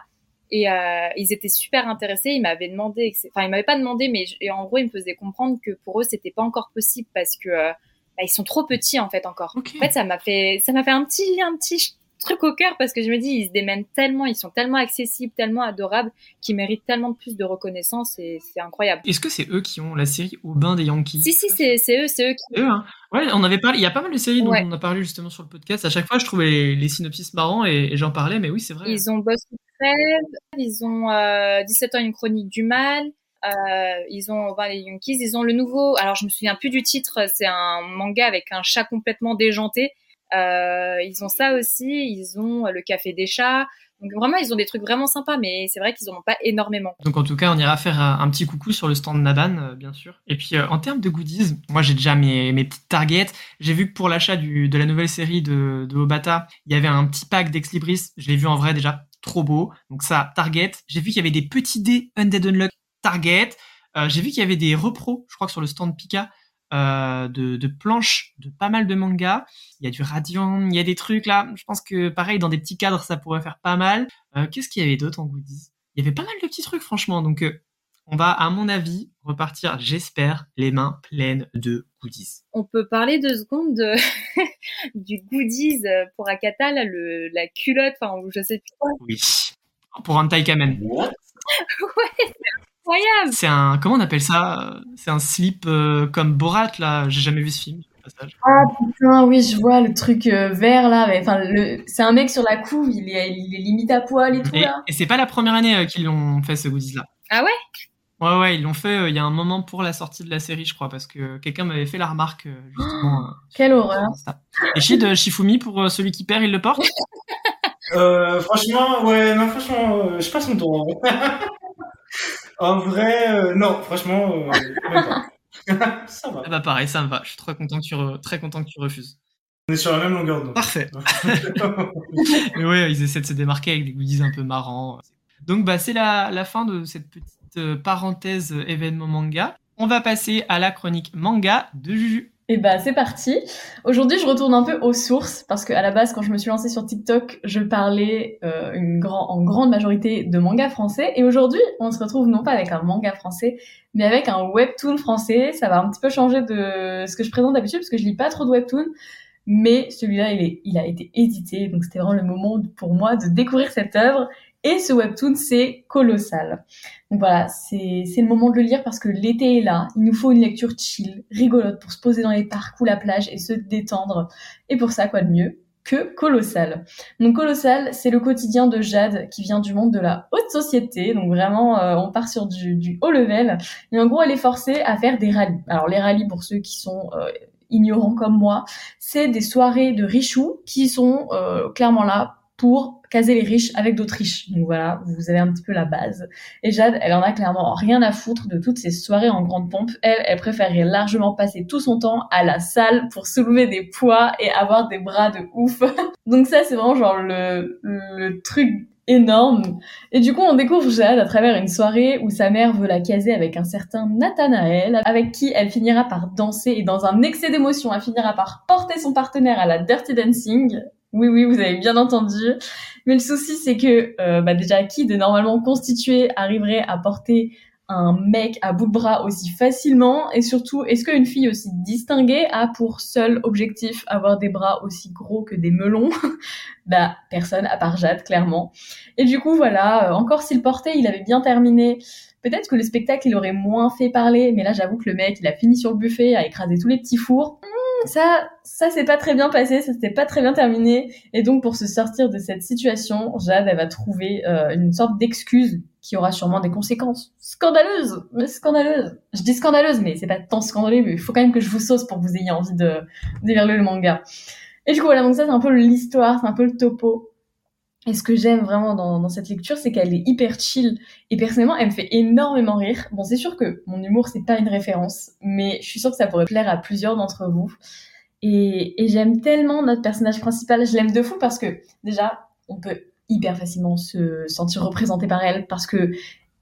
D: Et euh, ils étaient super intéressés. Ils m'avaient demandé, enfin ils m'avaient pas demandé, mais en gros ils me faisaient comprendre que pour eux c'était pas encore possible parce que euh, bah, ils sont trop petits en fait encore. En fait ça m'a fait, ça m'a fait un petit, un petit truc au cœur parce que je me dis ils se démènent tellement, ils sont tellement accessibles, tellement adorables, qu'ils méritent tellement plus de reconnaissance et c'est incroyable.
A: Est-ce que c'est eux qui ont la série au bain des Yankees?
D: Si si c'est c'est eux, c'est eux qui.
A: Eux, hein. Ouais, on avait parlé. Il y a pas mal de séries dont on a parlé justement sur le podcast. À chaque fois, je trouvais les, synopsis marrants et, j'en parlais, mais oui, c'est vrai.
D: Ils ont Boss Crève, ils ont euh, 17 ans une chronique du mal. Euh, ils ont enfin, les Yankees, ils ont le nouveau. Alors je me souviens plus du titre. C'est un manga avec un chat complètement déjanté. Euh, ils ont ça aussi, ils ont le café des chats. Donc vraiment, ils ont des trucs vraiment sympas, mais c'est vrai qu'ils en ont pas énormément.
A: Donc en tout cas, on ira faire un, petit coucou sur le stand Naban, euh, bien sûr. Et puis euh, en termes de goodies, moi j'ai déjà mes, petites targets. J'ai vu que pour l'achat de la nouvelle série de, de Obata, il y avait un petit pack d'Ex Libris. Je l'ai vu en vrai déjà, trop beau. Donc ça, Target. J'ai vu qu'il y avait des petits dés Undead Unlock Target. j'ai vu qu'il y avait des repros, je crois que sur le stand Pika, euh, de, de, planches de pas mal de mangas. Il y a du Radiant, il y a des trucs là. Je pense que pareil, dans des petits cadres, ça pourrait faire pas mal. Euh, Qu'est-ce qu'il y avait d'autre en goodies? Il y avait pas mal de petits trucs, franchement. Donc, euh, on va, à mon avis, repartir, j'espère, les mains pleines de goodies.
D: On peut parler deux secondes de du goodies pour Akata, là, le, la culotte, enfin, je sais plus quoi.
A: Oui. Pour un Taikamen.
D: ouais, incroyable.
A: C'est un, comment on appelle ça? C'est un slip euh, comme Borat là. J'ai jamais vu ce film.
B: Ah putain, oui, je vois le truc euh, vert là. mais Enfin, c'est un mec sur la couve, il est, il est limite à poil et tout
A: Et,
B: là.
A: et c'est pas la première année euh, qu'ils l'ont fait ce goodies là.
D: Ah ouais?
A: Ouais, ouais, ils l'ont fait euh, il y a un moment pour la sortie de la série, je crois, parce que quelqu'un m'avait fait la remarque, euh, justement. euh,
B: Quelle horreur.
A: Et Shid, Shifumi, pour euh, celui qui perd, il le porte?
C: Euh, franchement, ouais, non, franchement, euh, je passe mon tour. En vrai, euh, non, franchement, euh, même pas. ça va.
A: Ah bah pareil, ça me va. Je suis très content que tu, re- très content que tu refuses.
C: On est sur la même longueur d'onde.
A: Parfait. Mais ouais, ils essaient de se démarquer avec des goodies un peu marrants. Donc bah c'est la, la fin de cette petite euh, parenthèse événement manga. On va passer à la chronique manga de Juju.
B: Et bah c'est parti. Aujourd'hui, je retourne un peu aux sources parce que à la base, quand je me suis lancée sur TikTok, je parlais euh, en grande majorité de manga français. Et aujourd'hui, on se retrouve non pas avec un manga français, mais avec un webtoon français. Ça va un petit peu changer de ce que je présente d'habitude parce que je lis pas trop de webtoon. Mais celui-là, il, il a été édité, donc c'était vraiment le moment pour moi de découvrir cette œuvre. Et ce webtoon, c'est colossal. Donc voilà, c'est c'est le moment de le lire parce que l'été est là. Il nous faut une lecture chill, rigolote pour se poser dans les parcs ou la plage et se détendre. Et pour ça, quoi de mieux que Colossal. Donc Colossal, c'est le quotidien de Jade qui vient du monde de la haute société. Donc vraiment, euh, on part sur du, du haut level. Et en gros, elle est forcée à faire des rallyes. Alors les rallyes, pour ceux qui sont euh, ignorants comme moi, c'est des soirées de richoux qui sont euh, clairement là pour caser les riches avec d'autres riches. Donc voilà, vous avez un petit peu la base. Et Jade, elle en a clairement rien à foutre de toutes ces soirées en grande pompe. Elle, elle préférerait largement passer tout son temps à la salle pour soulever des poids et avoir des bras de ouf. Donc ça, c'est vraiment genre le, le truc énorme. Et du coup, on découvre Jade à travers une soirée où sa mère veut la caser avec un certain Nathanaël, avec qui elle finira par danser et dans un excès d'émotion, elle finira par porter son partenaire à la Dirty Dancing. Oui, oui, vous avez bien entendu. Mais le souci, c'est que euh, bah déjà, qui de normalement constitué arriverait à porter un mec à bout de bras aussi facilement? Et surtout, est-ce qu'une fille aussi distinguée a pour seul objectif avoir des bras aussi gros que des melons? Bah, personne, à part Jade, clairement. Et du coup, voilà, euh, encore s'il portait, il avait bien terminé. Peut-être que le spectacle, il aurait moins fait parler, mais là, j'avoue que le mec, il a fini sur le buffet, a écrasé tous les petits fours. Ça, ça s'est pas très bien passé, ça s'était pas très bien terminé. Et donc, pour se sortir de cette situation, Jade, elle va trouver euh, une sorte d'excuse qui aura sûrement des conséquences scandaleuses, mais scandaleuses. Je dis scandaleuses, mais c'est pas tant scandaleux, mais il faut quand même que je vous sauce pour que vous ayez envie de, lire le manga. Et du coup, voilà, donc ça, c'est un peu l'histoire, c'est un peu le topo. Et ce que j'aime vraiment dans, cette lecture, c'est qu'elle est hyper chill. Et personnellement, elle me fait énormément rire. Bon, c'est sûr que mon humour, c'est pas une référence, mais je suis sûre que ça pourrait plaire à plusieurs d'entre vous. Et, et j'aime tellement notre personnage principal. Je l'aime de fou parce que, déjà, on peut hyper facilement se sentir représenté par elle parce que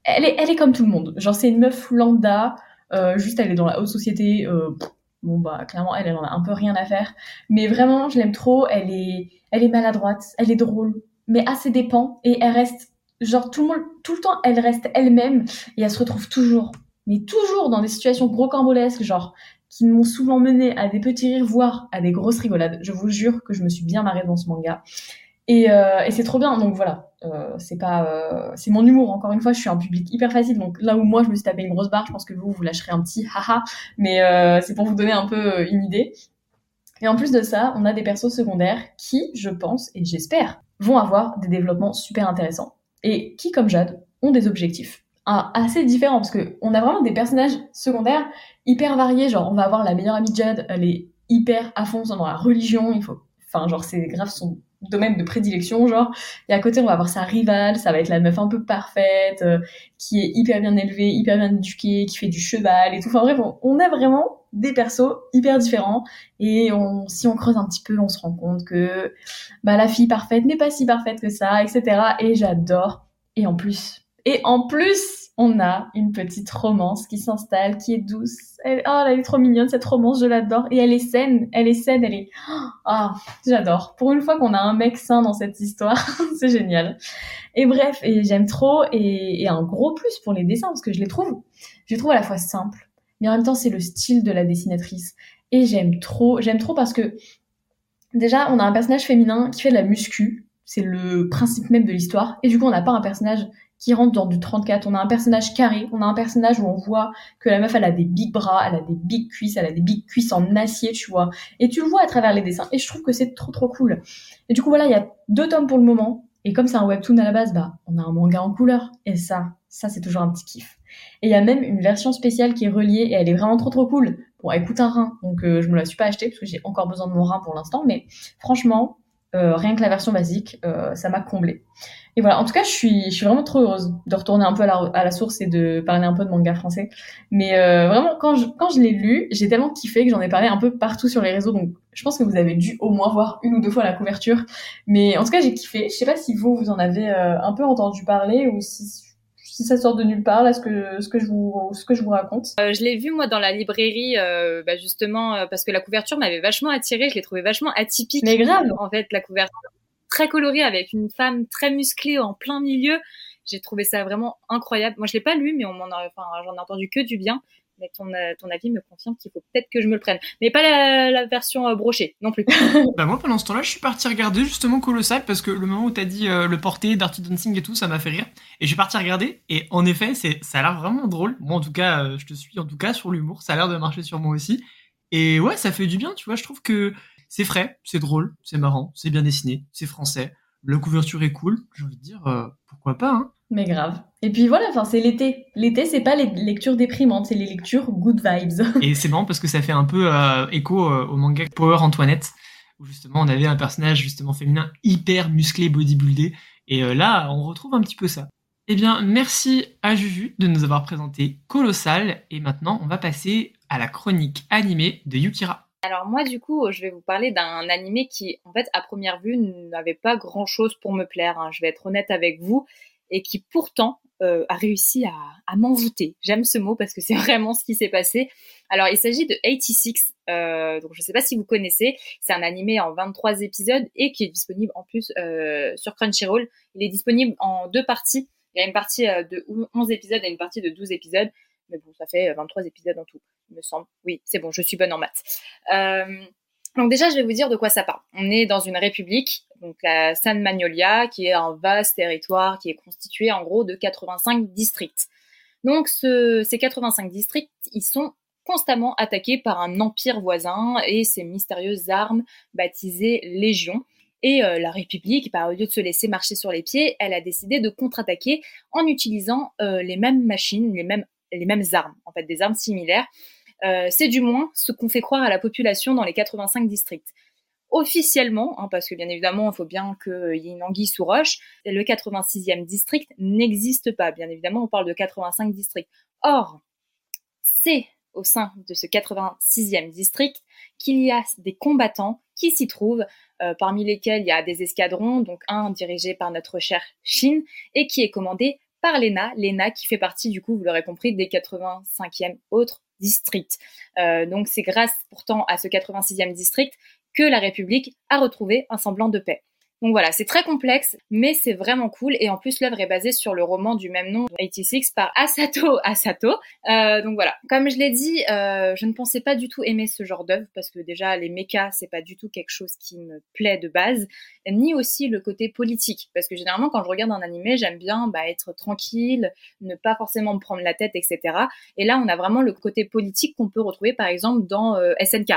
B: elle est, elle est comme tout le monde. Genre, c'est une meuf lambda, euh, juste elle est dans la haute société. Euh, bon, bah, clairement, elle, elle en a un peu rien à faire. Mais vraiment, je l'aime trop. Elle est, elle est maladroite, elle est drôle, mais à ses dépens. Et elle reste, genre, tout le monde, tout le temps, elle reste elle-même. Et elle se retrouve toujours, mais toujours dans des situations rocambolesques, genre, qui m'ont souvent mené à des petits rires, voire à des grosses rigolades. Je vous jure que je me suis bien marrée dans ce manga. Et, euh, et c'est trop bien. Donc voilà, euh, c'est pas, euh, c'est mon humour. Encore une fois, je suis un public hyper facile. Donc là où moi je me suis tapé une grosse barre, je pense que vous vous lâcherez un petit haha. Mais euh, c'est pour vous donner un peu euh, une idée. Et en plus de ça, on a des persos secondaires qui, je pense et j'espère, vont avoir des développements super intéressants et qui, comme Jade, ont des objectifs assez différents parce que on a vraiment des personnages secondaires hyper variés. Genre, on va avoir la meilleure amie de Jade, elle est hyper à fond dans la religion. Il faut, enfin, genre, c'est grave son domaine de prédilection, genre. Et à côté, on va avoir sa rivale, ça va être la meuf un peu parfaite, euh, qui est hyper bien élevée, hyper bien éduquée, qui fait du cheval et tout. Enfin bref, on a vraiment des persos hyper différents. Et on, si on creuse un petit peu, on se rend compte que bah, la fille parfaite n'est pas si parfaite que ça, etc. Et j'adore. Et en plus, et en plus, on a une petite romance qui s'installe, qui est douce. Elle, oh, elle est trop mignonne, cette romance, je l'adore. Et elle est saine, elle est saine, elle est... Ah, j'adore. Pour une fois qu'on a un mec sain dans cette histoire, c'est génial. Et bref, et j'aime trop, et, et un gros plus pour les dessins, parce que je les trouve, je les trouve à la fois simples, mais en même temps, c'est le style de la dessinatrice. Et j'aime trop, j'aime trop parce que, déjà, on a un personnage féminin qui fait de la muscu, c'est le principe même de l'histoire, et du coup, on n'a pas un personnage qui rentre dans du 34. On a un personnage carré, on a un personnage où on voit que la meuf, elle a des big bras, elle a des big cuisses, elle a des big cuisses en acier, tu vois. Et tu le vois à travers les dessins. Et je trouve que c'est trop trop cool. Et du coup, voilà, il y a deux tomes pour le moment. Et comme c'est un webtoon à la base, bah, on a un manga en couleur. Et ça, ça, c'est toujours un petit kiff. Et il y a même une version spéciale qui est reliée et elle est vraiment trop trop cool. Bon, elle coûte un rein, donc euh, je me la suis pas achetée parce que j'ai encore besoin de mon rein pour l'instant. Mais franchement, euh, rien que la version basique, euh, ça m'a comblé. Et voilà, en tout cas, je suis, vraiment trop heureuse de retourner un peu à la, source et de parler un peu de manga français. Mais vraiment, quand je, quand je l'ai lu, j'ai tellement kiffé que j'en ai parlé un peu partout sur les réseaux. Donc, je pense que vous avez dû au moins voir une ou deux fois la couverture. Mais en tout cas, j'ai kiffé. Je sais pas si vous, vous en avez un peu entendu parler ou si si ça sort de nulle part là ce que ce que je vous ce que je vous raconte.
D: Euh, je l'ai vu moi dans la librairie euh, bah, justement euh, parce que la couverture m'avait vachement attirée, je l'ai trouvé vachement atypique.
B: Mais grave.
D: En fait, la couverture très colorée avec une femme très musclée en plein milieu. J'ai trouvé ça vraiment incroyable. Moi, je l'ai pas lu, mais on m'en a, enfin, j'en ai entendu que du bien mais ton, euh, ton avis me confirme qu'il faut peut-être que je me le prenne. Mais pas la, la version euh, brochée non plus.
A: bah moi pendant ce temps-là, je suis parti regarder justement Colossal parce que le moment où t'as dit euh, le porté, Dirty Dancing et tout, ça m'a fait rire. Et je suis parti regarder et en effet, c'est ça a l'air vraiment drôle. Moi en tout cas, je te suis en tout cas sur l'humour, ça a l'air de marcher sur moi aussi. Et ouais, ça fait du bien, tu vois, je trouve que c'est frais, c'est drôle, c'est marrant, c'est bien dessiné, c'est français, la couverture est cool, j'ai envie de dire pourquoi pas hein.
B: Mais grave. Et puis voilà, enfin c'est l'été. L'été, c'est pas les lectures déprimantes, c'est les lectures good vibes.
A: Et c'est marrant parce que ça fait un peu euh, écho euh, au manga Power Antoinette, où justement on avait un personnage justement féminin hyper musclé, bodybuildé. Et euh, là, on retrouve un petit peu ça. Eh bien, merci à Juju de nous avoir présenté Colossal. Et maintenant, on va passer à la chronique animée de Yukira.
D: Alors moi du coup je vais vous parler d'un animé qui en fait à première vue n'avait pas grand chose pour me plaire. Hein. Je vais être honnête avec vous et qui pourtant euh, a réussi à, à m'envoûter. J'aime ce mot parce que c'est vraiment ce qui s'est passé. Alors, il s'agit de 86. Euh, donc, je ne sais pas si vous connaissez. C'est un animé en 23 épisodes et qui est disponible en plus euh, sur Crunchyroll. Il est disponible en deux parties. Il y a une partie euh, de 11 épisodes et une partie de 12 épisodes. Mais bon, ça fait 23 épisodes en tout, il me semble. Oui, c'est bon, je suis bonne en maths. Donc déjà, je vais vous dire de quoi ça parle. On est dans une république, donc la San Magnolia, qui est un vaste territoire qui est constitué en gros de 85 districts. Donc ce, ces 85 districts, ils sont constamment attaqués par un empire voisin et ses mystérieuses armes baptisées légions. Et euh, la République, bah, au lieu de se laisser marcher sur les pieds, elle a décidé de contre-attaquer en utilisant euh, les mêmes machines, les mêmes, les mêmes armes, en fait des armes similaires, c'est du moins ce qu'on fait croire à la population dans les 85 districts. Officiellement, hein, parce que bien évidemment, il faut bien qu'il y ait une anguille sous roche, le 86e district n'existe pas. Bien évidemment, on parle de 85 districts. Or, c'est au sein de ce 86e district qu'il y a des combattants qui s'y trouvent, euh, parmi lesquels il y a des escadrons, donc un dirigé par notre cher Shin, et qui est commandé par l'ENA, l'ENA qui fait partie du coup, vous l'aurez compris, des 85e autres district. Euh, donc c'est grâce pourtant à ce 86e district que la République a retrouvé un semblant de paix. Donc voilà, c'est très complexe, mais c'est vraiment cool. Et en plus, l'œuvre est basée sur le roman du même nom, 86, par Asato Asato. Euh, donc voilà, comme je l'ai dit, euh, je ne pensais pas du tout aimer ce genre d'œuvre parce que déjà les mechas, c'est pas du tout quelque chose qui me plaît de base, ni aussi le côté politique, parce que généralement quand je regarde un animé, j'aime bien bah, être tranquille, ne pas forcément me prendre la tête, etc. Et là, on a vraiment le côté politique qu'on peut retrouver par exemple dans euh, SNK.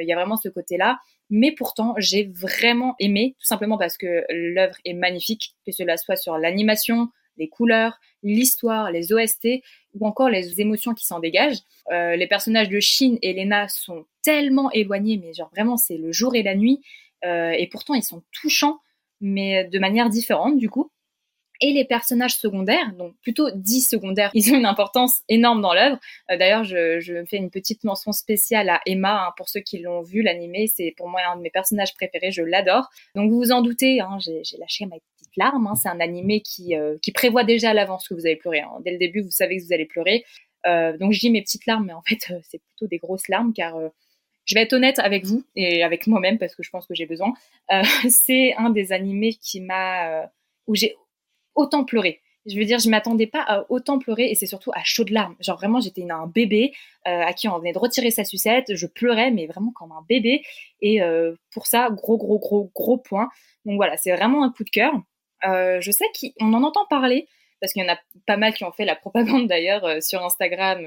D: Il y a vraiment ce côté-là mais pourtant j'ai vraiment aimé, tout simplement parce que l'œuvre est magnifique, que cela soit sur l'animation, les couleurs, l'histoire, les OST ou encore les émotions qui s'en dégagent. Euh, les personnages de Shin et Lena sont tellement éloignés, mais genre vraiment c'est le jour et la nuit, euh, et pourtant ils sont touchants, mais de manière différente du coup et les personnages secondaires, donc plutôt dix secondaires, ils ont une importance énorme dans l'œuvre. Euh, d'ailleurs, je, je, fais une petite mention spéciale à Emma, hein, pour ceux qui l'ont vu, l'animé, c'est pour moi un de mes personnages préférés, je l'adore. Donc vous vous en doutez, hein, j'ai lâché ma petite larme, hein, c'est un animé qui, euh, qui prévoit déjà à l'avance que vous allez pleurer. Dès le début, vous savez que vous allez pleurer. Euh, donc je dis mes petites larmes, mais en fait, c'est plutôt des grosses larmes, car je vais être honnête avec vous et avec moi-même parce que je pense que j'ai besoin. C'est un des animés qui m'a où j'ai autant pleurer. Je veux dire, je m'attendais pas à autant pleurer et c'est surtout à chaudes larmes. Genre vraiment, j'étais un bébé euh, à qui on venait de retirer sa sucette. Je pleurais, mais vraiment comme un bébé. Et euh, pour ça, gros, gros, gros, gros point. Donc voilà, c'est vraiment un coup de cœur. Euh, je sais qu'on en entend parler parce qu'il y en a pas mal qui ont fait la propagande d'ailleurs sur Instagram.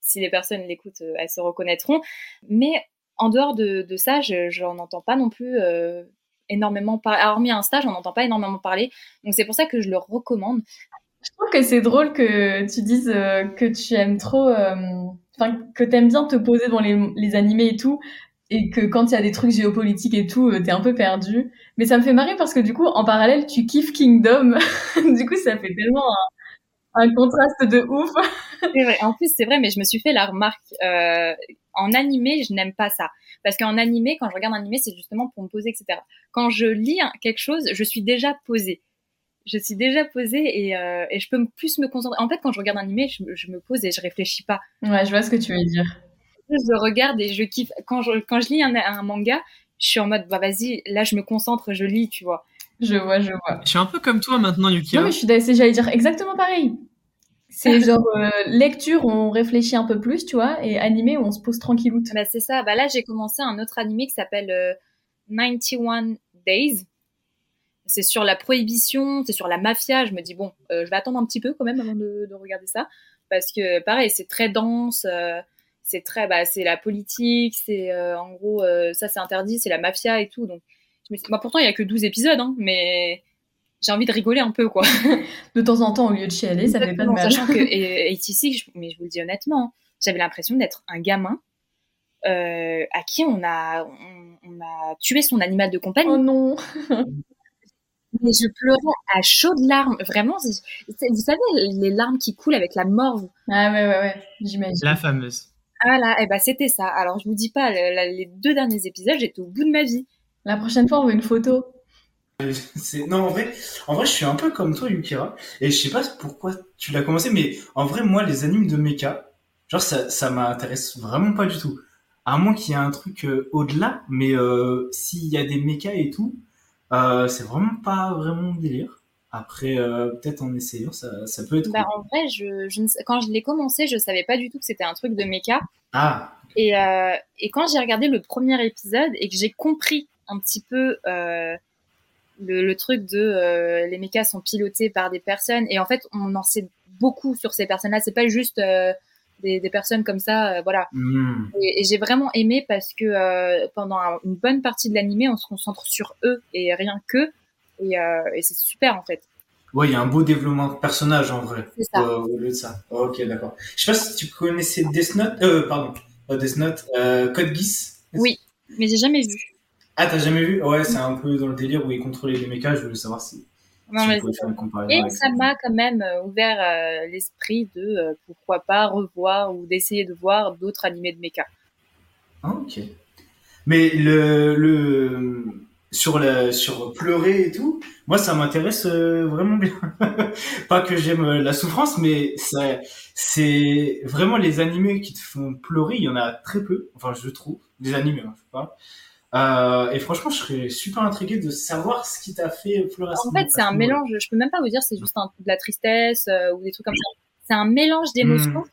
D: si les personnes l'écoutent, elles se reconnaîtront. Mais en dehors de, de ça, je j'en entends pas non plus énormément parler. Hormis Insta, j'en entends pas énormément parler. Donc c'est pour ça que je le recommande.
B: Je trouve que c'est drôle que tu dises euh, que tu aimes trop, euh, enfin que t'aimes bien te poser devant les, les animés et tout, et que quand il y a des trucs géopolitiques et tout, euh, t'es un peu perdu. Mais ça me fait marrer parce que du coup, en parallèle, tu kiffes Kingdom. du coup, ça fait tellement un, un contraste de ouf.
D: C'est vrai. En plus, c'est vrai, mais je me suis fait la remarque. en animé, je n'aime pas ça. Parce qu'en animé, quand je regarde un animé, c'est justement pour me poser, etc. Quand je lis quelque chose, je suis déjà posée. Je suis déjà posée et, euh, et je peux plus me concentrer. En fait, quand je regarde un animé, je, me- je me pose et je réfléchis pas.
B: Ouais, je vois ce que tu veux dire.
D: Je regarde et je kiffe. Quand je, quand je lis un, un manga, je suis en mode, bah vas-y, là je me concentre, je lis, tu vois.
B: Je vois, je vois.
A: Je suis un peu comme toi maintenant, Yuki.
B: Non, mais je suis j'allais dire exactement pareil. C'est genre euh, lecture, on réfléchit un peu plus, tu vois, et animé, on se pose tranquilloute.
D: Bah c'est ça. Bah là, j'ai commencé un autre animé qui s'appelle euh, 91 Days. C'est sur la prohibition, c'est sur la mafia. Je me dis bon, euh, je vais attendre un petit peu quand même avant de, de regarder ça parce que pareil, c'est très dense. euh, c'est très, bah, c'est la politique, c'est euh, en gros, ça c'est interdit, c'est la mafia et tout. Donc, je me suis- bah, pourtant il y a que 12 épisodes, hein, mais j'ai envie de rigoler un peu quoi.
B: De temps en temps, au lieu de chialer, ça fait pas de mal.
D: Sachant que et, et ici, je- mais je vous le dis honnêtement, j'avais l'impression d'être un gamin euh, à qui on a, on, on a tué son animal de compagnie.
B: Oh non.
D: Mais je pleurais à chaudes larmes. Vraiment, vous savez, les larmes qui coulent avec la morve.
B: Ah ouais, ouais, ouais, j'imagine.
A: La fameuse.
D: Ah là, eh ben c'était ça. Alors je vous dis pas, la- les deux derniers épisodes, j'étais au bout de ma vie.
B: La prochaine fois, on veut une photo.
C: C'est- Non, en vrai, en vrai, je suis un peu comme toi, Yukira. Et je sais pas pourquoi tu l'as commencé, mais en vrai, moi, les animes de mecha, genre, ça, ça m'intéresse vraiment pas du tout. À moins qu'il y ait un truc euh, au-delà, mais euh, s'il y a des mechas et tout, euh, c'est vraiment pas vraiment délire. Après, euh, peut-être en essayant, ça, ça peut être.
D: Bah,
C: cool.
D: en vrai, je, je ne sais- quand je l'ai commencé, je savais pas du tout que c'était un truc de méca.
C: Ah,
D: Et, euh, et quand j'ai regardé le premier épisode et que j'ai compris un petit peu euh, le, le truc de euh, les mechas sont pilotés par des personnes et en fait on en sait beaucoup sur ces personnes-là. C'est pas juste euh, des, des personnes comme ça, euh, voilà.
C: hmm.
D: Et, et j'ai vraiment aimé parce que euh, pendant un- une bonne partie de l'animé, on se concentre sur eux et rien que. Et, euh, et c'est super en fait.
C: ouais, il y a un beau développement de personnage en vrai.
D: C'est ça.
C: Euh, au lieu de ça. ok, d'accord. Je sais pas si tu connaissais Death Note, euh, pardon, Death Note, euh, Code Geass.
D: Oui, mais j'ai jamais vu.
C: Ah, t'as jamais vu? Ouais, c'est un peu dans le délire où il contrôlait les mechas. Je voulais savoir si,
D: Non,
C: si
D: mais
C: vous faire une comparaison.
D: Et ça m'a quand même euh, ouvert euh, l'esprit de euh, pourquoi pas revoir ou d'essayer de voir d'autres animés de mecha.
C: Ah, ok. Mais le, le sur la sur pleurer et tout, moi ça m'intéresse euh, vraiment bien. Pas que j'aime la souffrance, mais ça c'est vraiment les animés qui te font pleurer. Il y en a très peu. Enfin, je trouve des animés, hein, je sais pas. Euh, et franchement, je serais super intrigué de savoir ce qui t'a fait pleurer. à
D: En fait, c'est
C: à ce
D: un mélange, je peux même pas vous dire c'est juste un, de la tristesse euh, ou des trucs comme ça. C'est un mélange d'émotions.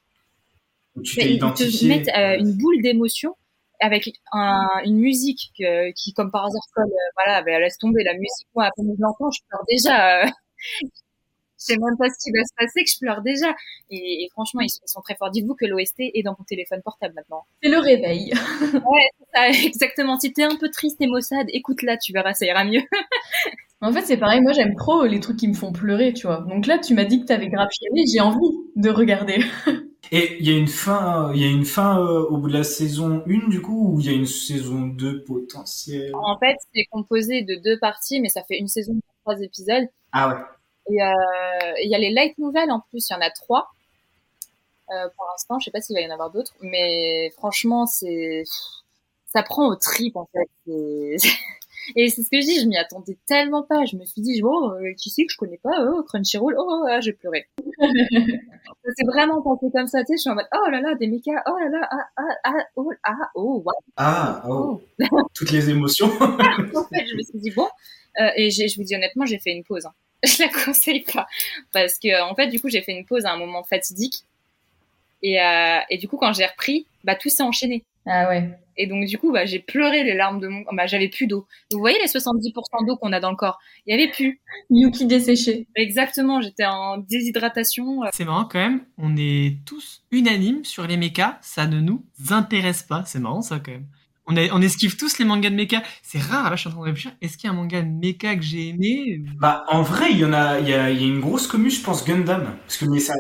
C: Où tu t'es
D: ils te
C: identifié.
D: mettent euh, une boule d'émotions avec un, une musique que- qui, comme par hasard, colle. euh, voilà, ben, laisse tomber la musique. Moi, après je l'entends, je pleure déjà. Je sais même pas ce qui va se passer, que je pleure déjà. Et, et franchement, ils sont, ils sont très forts. Dites-vous que l'OST est dans mon téléphone portable maintenant.
B: C'est le réveil.
D: Ouais, c'est ça, exactement. Si t'es un peu triste et maussade, écoute-la, tu verras, ça ira mieux.
B: En fait, c'est pareil. Moi, j'aime trop les trucs qui me font pleurer, tu vois. Donc là, tu m'as dit que t'avais grave chialé. J'ai envie de regarder.
C: Et il y a une fin, il y a une fin euh, au bout de la saison 1 du coup, ou il y a une saison 2 potentielle?
D: En fait, c'est composé de deux parties, mais ça fait une saison de trois épisodes.
C: Ah ouais.
D: Et euh, il y a les light novels en plus, il y en a trois. Euh, pour l'instant, je sais pas s'il va y en avoir d'autres, mais franchement, c'est ça prend au trip en fait. Et c'est ce que je dis, je m'y attendais tellement pas. Je me suis dit, bon, euh, qui c'est que je connais pas? Oh, Crunchyroll, oh, ah, j'ai pleuré. c'est vraiment passé comme ça, tu sais, je suis en mode, oh là là, des mechas, oh là là, ah, ah, ah, oh, ah, oh, wow.
C: Ah, oh. Toutes les émotions.
D: en fait, je me suis dit bon, euh, et je vous dis honnêtement, j'ai fait une pause. hein. Je la conseille pas parce que en fait, du coup, j'ai fait une pause à un moment fatidique et, euh, et du coup, quand j'ai repris, bah tout s'est enchaîné.
B: Ah ouais.
D: Et donc, du coup, bah, j'ai pleuré les larmes de mon. Bah, j'avais plus d'eau. Vous voyez les 70% d'eau qu'on a dans le corps? Il y avait plus.
B: Yuki desséché.
D: Exactement, j'étais en déshydratation.
A: C'est marrant quand même, on est tous unanimes sur les mechas, ça ne nous intéresse pas. C'est marrant ça quand même. On, a- on esquive tous les mangas de mecha. C'est rare, là je suis en train de réfléchir. Est-ce qu'il y a un manga de mecha que j'ai aimé
C: Bah, en vrai, il y en a, il y a, il y a une grosse commu, je pense, Gundam. Parce que, mais ça,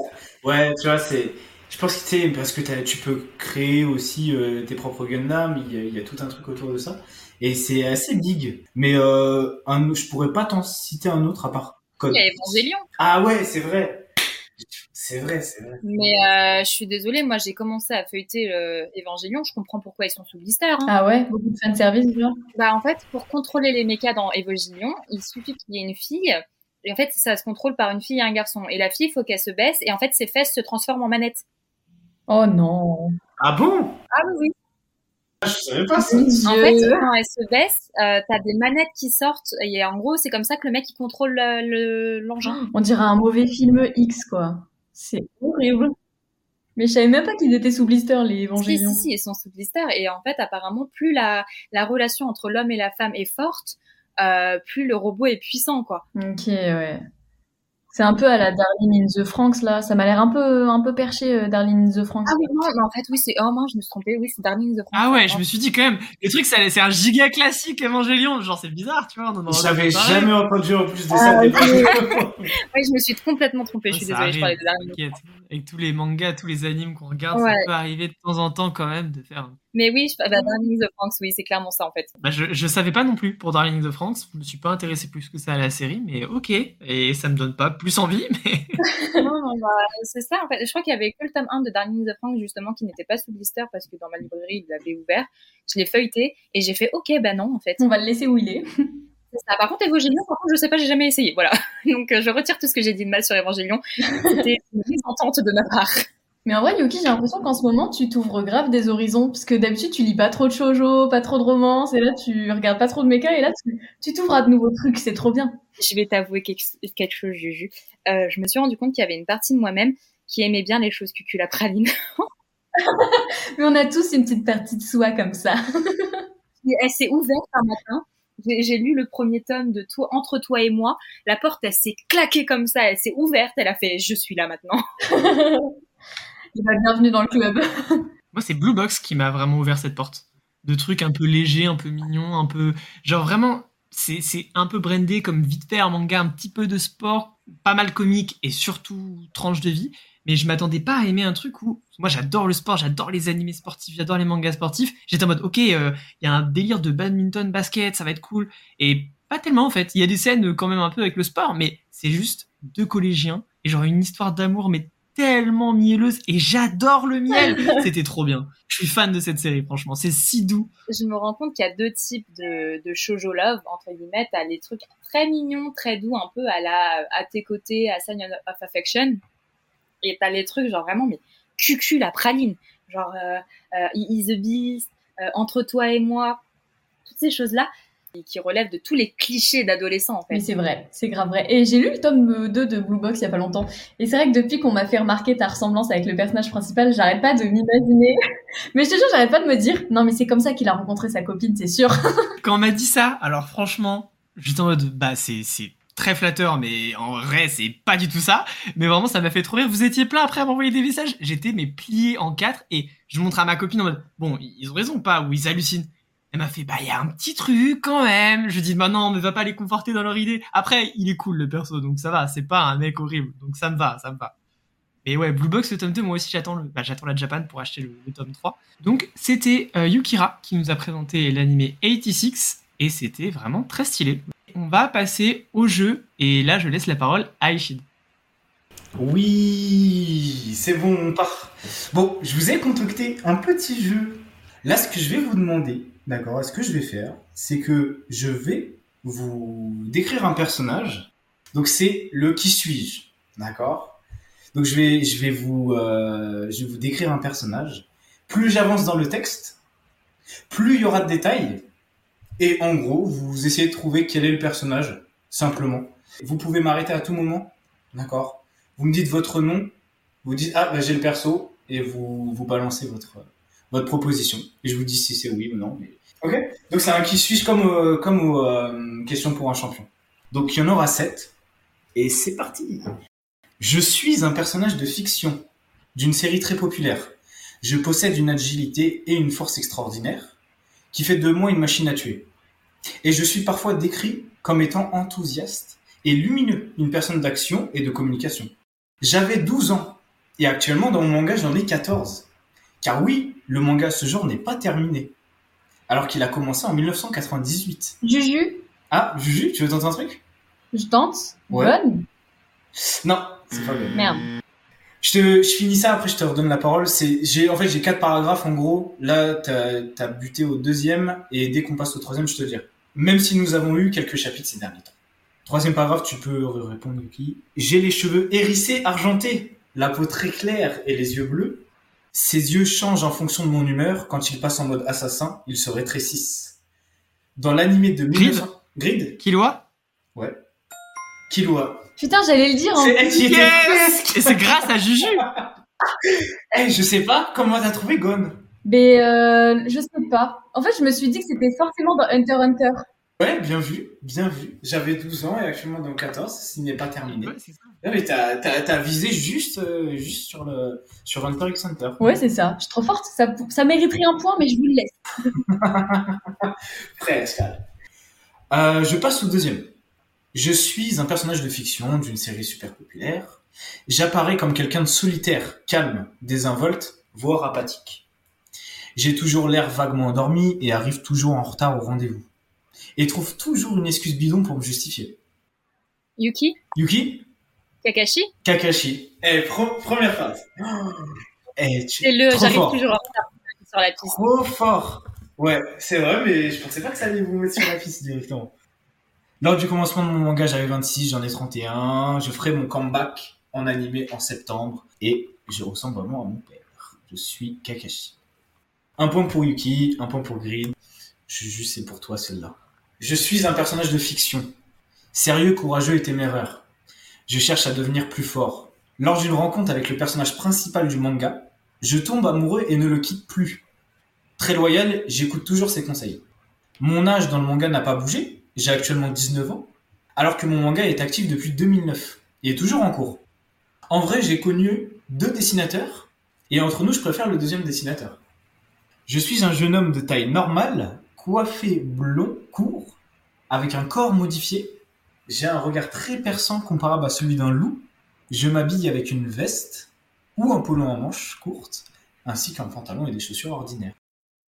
C: ouais, tu vois, c'est, je pense que c'est parce que tu peux créer aussi euh, tes propres Gundam, il y, a, il y a tout un truc autour de ça. Et c'est assez big. Mais, euh, un, je pourrais pas t'en citer un autre à part Code.
D: Il y a Evangelion.
C: Ah ouais, c'est vrai. C'est vrai, c'est vrai.
D: Mais euh, je suis désolée, moi j'ai commencé à feuilleter euh, Evangelion, je comprends pourquoi ils sont sous blister. Hein.
B: Ah ouais, beaucoup de fanservice, genre?
D: Bah en fait, pour contrôler les mechas dans Evangelion, il suffit qu'il y ait une fille. Et en fait, ça se contrôle par une fille et un garçon. Et la fille, il faut qu'elle se baisse. Et en fait, ses fesses se transforment en manettes.
B: Oh non.
C: Ah bon?
D: Ah oui, oui.
C: Ah, Je savais pas ça.
D: En fait, quand elle se baisse, euh, t'as des manettes qui sortent. Et en gros, c'est comme ça que le mec, il contrôle le- l'engin.
B: On dirait un mauvais film X, quoi. C'est horrible. Mais je savais même pas qu'ils étaient sous blister, les
D: Si,
B: évangélions.
D: si, si, ils sont sous blister. Et en fait, apparemment, plus la, la relation entre l'homme et la femme est forte, euh, plus le robot est puissant, quoi.
B: Ok, ouais. C'est un peu à la Darling in the Franks, là. Ça m'a l'air un peu, un peu perché, euh, Darling in the Franks.
D: Ah oui, non, mais en fait, oui, c'est... Oh, non, je me suis trompée. Oui, c'est Darling in the France.
A: Ah ouais, je me suis dit quand même, le truc c'est un giga classique Evangelion, genre c'est bizarre, tu vois.
C: J'avais jamais entendu en plus de
B: Ah,
C: ça.
D: Oui, je me suis complètement trompée. Je suis
A: Ça
D: désolée, je parlais
A: arrive,
D: de Darling.
A: t'inquiète. Avec tous les mangas, tous les animes qu'on regarde,
D: Ouais.
A: ça peut arriver de temps en temps quand même de faire.
D: Mais oui, je... bah, Darling in the France, oui, c'est clairement ça, en fait.
A: Bah, je, je savais pas non plus pour Darling in the France, je me suis pas intéressé plus que ça à la série, mais ok, et ça me donne pas plus envie, mais
D: non, non, bah, c'est ça, en fait. Je crois qu'il y avait que le tome 1 de Darling in the France, justement, qui n'était pas sous blister parce que dans ma librairie, il l'avait ouvert. Je l'ai feuilleté et j'ai fait, ok, bah non, en fait.
B: On va le laisser où il est.
D: Ça. Par contre, Evangelion, par contre, je sais pas, j'ai jamais essayé. Voilà. Donc, euh, je retire tout ce que j'ai dit de mal sur Evangelion. C'était une mésentente de ma part.
B: Mais en vrai, Yuki, j'ai l'impression qu'en ce moment, tu t'ouvres grave des horizons. Parce que d'habitude, tu lis pas trop de shoujo, pas trop de romance, et là, tu regardes pas trop de mecha, et là, tu t'ouvres à de nouveaux trucs, c'est trop bien.
D: Je vais t'avouer quelque, chose, Juju. Euh, je me suis rendu compte qu'il y avait une partie de moi-même qui aimait bien les choses cucul à praline.
B: Mais on a tous une petite partie de soi comme ça.
D: Et Elle s'est ouverte un matin. J'ai j'ai lu le premier tome de toi, Entre toi et moi. La porte, elle s'est claquée comme ça. Elle s'est ouverte. Elle a fait Je suis là maintenant.
B: Bah, bienvenue dans le club.
A: moi c'est Blue Box qui m'a vraiment ouvert cette porte. De trucs un peu légers, un peu mignons, un peu. Genre vraiment, c'est un peu brandé comme vite fait manga, un petit peu de sport, pas mal comique et surtout tranche de vie. Mais je m'attendais pas à aimer un truc où. Moi j'adore le sport, j'adore les animés sportifs, j'adore les mangas sportifs. J'étais en mode, ok, euh, il y a un délire de badminton, basket, ça va être cool. Et pas tellement en fait. Il y a des scènes euh, quand même un peu avec le sport, mais c'est juste deux collégiens et genre une histoire d'amour, mais tellement mielleuse. Et j'adore le miel. C'était trop bien. Je suis fan de cette série, franchement. C'est si doux.
D: je me rends compte qu'il y a deux types de, de shoujo love entre guillemets. T'as les trucs très mignons, très doux, un peu à la à tes côtés, à Sign of Affection, et t'as les trucs genre vraiment mais cucul la praline, genre euh, euh, Is the Beast, euh, entre toi et moi, toutes ces choses là qui relèvent de tous les clichés d'adolescents en
B: Mais
D: fait.
B: c'est vrai, c'est grave vrai. Et j'ai lu le tome 2 de Blue Box il y a pas longtemps. Et c'est vrai que depuis qu'on m'a fait remarquer ta ressemblance avec le personnage principal, j'arrête pas de m'imaginer. Mais je te jure, j'arrête pas de me dire, non mais c'est comme ça qu'il a rencontré sa copine, c'est sûr.
A: Quand on m'a dit ça, alors franchement, j'étais en mode, bah c'est c'est très flatteur, mais en vrai c'est pas du tout ça. Mais vraiment, ça m'a fait trop rire. Vous étiez plein après à m'envoyer des messages. J'étais mais plié en quatre et je montre à ma copine en mode, bon, ils ont raison ou pas ou ils hallucinent. Elle m'a fait, bah il y a un petit truc quand même. Je dis, bah non, mais va pas les conforter dans leur idée. Après, il est cool le perso, donc ça va. C'est pas un mec horrible, donc ça me va, ça me va. Mais ouais, Blue Box, le tome 2, moi aussi j'attends le, bah, j'attends la Japan pour acheter le, tome 3. Donc c'était euh, Yukira qui nous a présenté l'animé 86 et c'était vraiment très stylé. On va passer au jeu et là je laisse la parole à Ishid.
C: Oui, c'est bon, on part. Bon, je vous ai concocté un petit jeu. Là, ce que je vais vous demander, d'accord, ce que je vais faire, c'est que je vais vous décrire un personnage. Donc, c'est le qui suis-je, d'accord Donc, je vais, je vais vous, euh, je vais vous décrire un personnage. Plus j'avance dans le texte, plus il y aura de détails. Et en gros, vous essayez de trouver quel est le personnage, simplement. Vous pouvez m'arrêter à tout moment, d'accord vous me dites votre nom, vous dites ah bah, j'ai le perso et vous vous balancez votre votre proposition et je vous dis si c'est oui ou non. Ok. Donc c'est un qui comme euh, comme euh, questions pour un champion. Donc il y en aura sept et c'est parti. Je suis un personnage de fiction d'une série très populaire. Je possède une agilité et une force extraordinaire qui fait de moi une machine à tuer. Et je suis parfois décrit comme étant enthousiaste et lumineux, une personne d'action et de communication. J'avais 12 ans et actuellement dans mon manga j'en ai 14. Car oui, le manga à ce genre n'est pas terminé. Alors qu'il a commencé en 1998.
B: Juju,
C: Ah, Juju, tu veux tenter un truc?
B: Je tente.
C: Ouais.
B: Bonne.
C: Non, c'est pas bien.
B: Merde.
C: Je, te, je finis ça, après je te redonne la parole. C'est, j'ai, en fait, j'ai quatre paragraphes en gros. Là, t'as, t'as buté au deuxième, et dès qu'on passe au troisième, je te dirai. Même si nous avons eu quelques chapitres ces derniers temps. Troisième paragraphe, tu peux répondre qui J'ai les cheveux hérissés, argentés, la peau très claire et les yeux bleus. Ses yeux changent en fonction de mon humeur. Quand il passe en mode assassin, ils se rétrécissent. Dans l'animé de
A: Grid
C: 1900... Grid
A: Killua
C: Killua.
B: Putain, j'allais le dire. en
C: C'est elle qui était presque
A: Et c'est grâce à Juju
C: Eh, je sais pas comment t'as trouvé Gon.
B: Mais euh, je sais pas. En fait, je me suis dit que c'était forcément dans Hunter x Hunter.
C: Ouais, bien vu, bien vu. J'avais 12 ans et actuellement dans 14, ce n'est pas terminé.
A: Ouais, c'est ça.
C: Ouais, mais t'as, t'as, t'as visé juste, euh, juste sur le, sur Hunter x Hunter.
B: Ouais, c'est ça. Je suis trop forte. Ça, ça mériterait un point, mais je vous le laisse.
C: Presque. Euh, je passe au deuxième. Je suis un personnage de fiction d'une série super populaire. J'apparais comme quelqu'un de solitaire, calme, désinvolte, voire apathique. J'ai toujours l'air vaguement endormi et arrive toujours en retard au rendez-vous. Et trouve toujours une excuse bidon pour me justifier.
D: Yuki?
C: Yuki?
D: Kakashi?
C: Kakashi. Eh, pro- première phrase. Oh. Eh, tu...
D: C'est le j'arrive toujours en retard sur la piste.
C: Trop fort. Ouais, c'est vrai, mais je pensais pas que ça allait vous mettre sur la piste directement. Lors du commencement de mon manga, j'avais 26, j'en ai 31. Je ferai mon comeback en animé en septembre. Et je ressemble vraiment à mon père. Je suis Kakashi. Un point pour Yuki, un point pour Grid. Juju, c'est pour toi celle-là. Je suis un personnage de fiction. Sérieux, courageux et téméraire. Je cherche à devenir plus fort. Lors d'une rencontre avec le personnage principal du manga, je tombe amoureux et ne le quitte plus. Très loyal, j'écoute toujours ses conseils. Mon âge dans le manga n'a pas bougé, j'ai actuellement 19 ans, alors que mon manga est actif depuis 2009 et est toujours en cours. En vrai, j'ai connu deux dessinateurs, et entre nous, je préfère le deuxième dessinateur. Je suis un jeune homme de taille normale, coiffé blond, avec un corps modifié. J'ai un regard très perçant comparable à celui d'un loup. Je m'habille avec une veste ou un polo en manches courtes, ainsi qu'un pantalon et des chaussures ordinaires.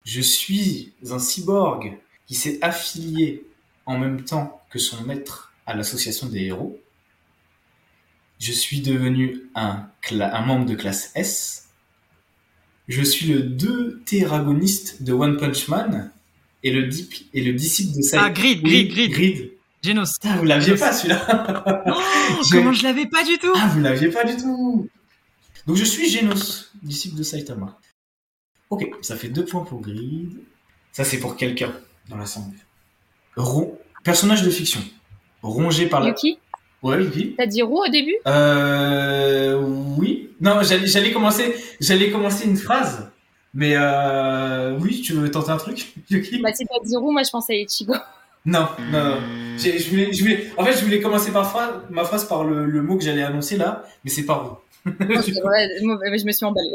C: Je suis un cyborg qui s'est affilié en même temps que son maître à l'association des héros. Je suis devenu un, membre de classe S. Je suis le deutéragoniste de One Punch Man et le, dip- et le disciple de Sai.
A: Ah, Grid,
C: Oui,
A: Grid, Grid.
C: Grid.
A: Genos.
C: Putain, vous l'aviez pas celui-là.
A: Oh, comment je l'avais pas du tout
C: Ah, vous l'aviez pas du tout. Donc je suis Genos, disciple de Saitama. Ok, ça fait deux points pour Grid. Ça c'est pour quelqu'un dans l'assemblée. Ron, personnage de fiction. Rongé par la.
D: Yuki?
C: Ouais, Yuki.
D: T'as dit roux au début?
C: Euh, oui. Non, j'allais, j'allais commencer, j'allais commencer une phrase. Mais euh, oui, tu veux tenter un truc, Yuki?
D: Bah t'as dit roux, moi je pensais à Ichigo.
C: Non, non, non. Je voulais, je voulais, en fait, je voulais commencer par phrase, ma phrase par le, le mot que j'allais annoncer là, mais c'est pas vous.
D: Ouais, je me suis emballée.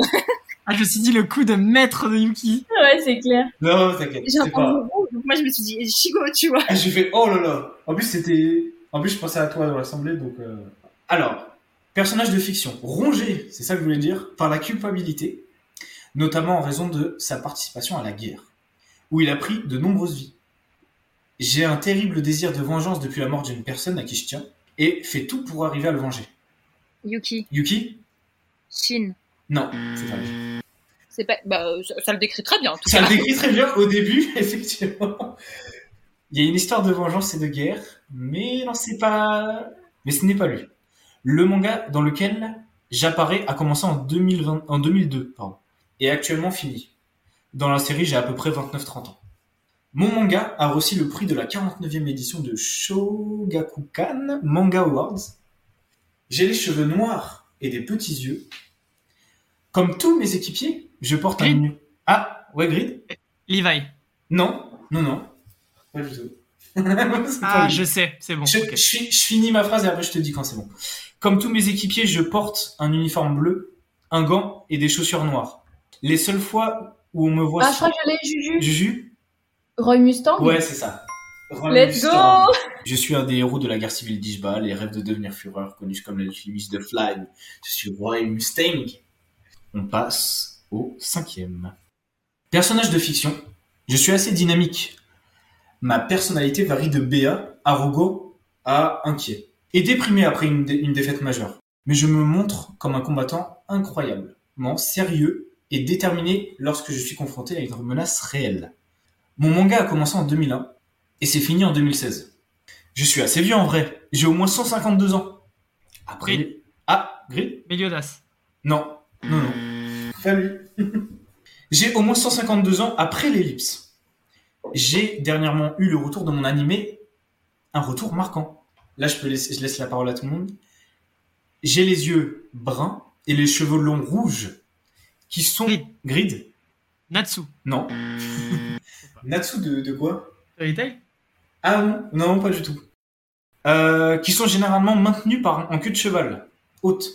A: Ah, je me suis dit le coup de maître de Yuki.
B: Ouais, c'est clair.
C: non, t'inquiète,
D: J'ai
C: c'est pas.
D: entendu roux, donc moi je me suis dit Ichigo, tu vois.
C: Ah, J'ai fait oh là là. En plus c'était, en plus je pensais à toi dans l'assemblée donc. euh, Alors, personnage de fiction, rongé, c'est ça que je voulais dire, par la culpabilité, notamment en raison de sa participation à la guerre, où il a pris de nombreuses vies. J'ai un terrible désir de vengeance depuis la mort d'une personne à qui je tiens et fais tout pour arriver à le venger.
D: Yuki,
C: Yuki?
D: Shin.
C: Non, c'est pas lui.
D: C'est pas, bah, ça, ça le décrit très bien en tout
C: Ça
D: cas.
C: le décrit très bien au début, effectivement. Il y a une histoire de vengeance et de guerre, mais non, c'est pas. Mais ce n'est pas lui. Le manga dans lequel j'apparais a commencé en, 2020... en 2002 pardon, et actuellement fini. Dans la série, j'ai à peu près 29-30 ans. Mon manga a reçu le prix de la 49e édition de Shogakukan Manga Awards. J'ai les cheveux noirs et des petits yeux. Comme tous mes équipiers, je porte un
A: Grid.
C: Ah, ouais, Grid?
A: Levi.
C: Non, non, non. Pas du tout. C'est pas
A: Ah, je sais, c'est bon.
C: Je, je finis ma phrase et après je te dis quand c'est bon. Comme tous mes équipiers, je porte un uniforme bleu, un gant et des chaussures noires. Les seules fois où on me voit...
B: Ah, je crois que je l'ai, Juju.
C: Juju
B: Roy Mustang?
C: Ouais, c'est ça. Roy
B: Let's
C: Mustang.
B: go
C: Je suis un des héros de la guerre civile d'Ishbal et rêve de devenir Führer, connu comme l'alchimiste de Fly. Je suis Roy Mustang. On passe au cinquième. Personnage de fiction. Je suis assez dynamique. Ma personnalité varie de béat, arrogant à inquiet. Et déprimé après une, dé- une défaite majeure. Mais je me montre comme un combattant incroyablement sérieux et déterminé lorsque je suis confronté à une menace réelle. Mon manga a commencé en 2001 et c'est fini en 2016. Je suis assez vieux en vrai. J'ai au moins 152 ans. Après. Ah, Grid?
A: Meliodas.
C: Non. Non, non. Salut. J'ai au moins 152 ans après l'ellipse. J'ai dernièrement eu le retour de mon animé. Un retour marquant. Là, je, peux laisser, je laisse la parole à tout le monde. J'ai les yeux bruns et les cheveux longs rouges qui sont.
A: Grid.
C: Grid
A: Natsu.
C: Non. Natsu de, de quoi?
A: Fairy Tail?
C: Ah non, non, pas du tout. Euh, qui sont généralement maintenus par, en queue de cheval, haute.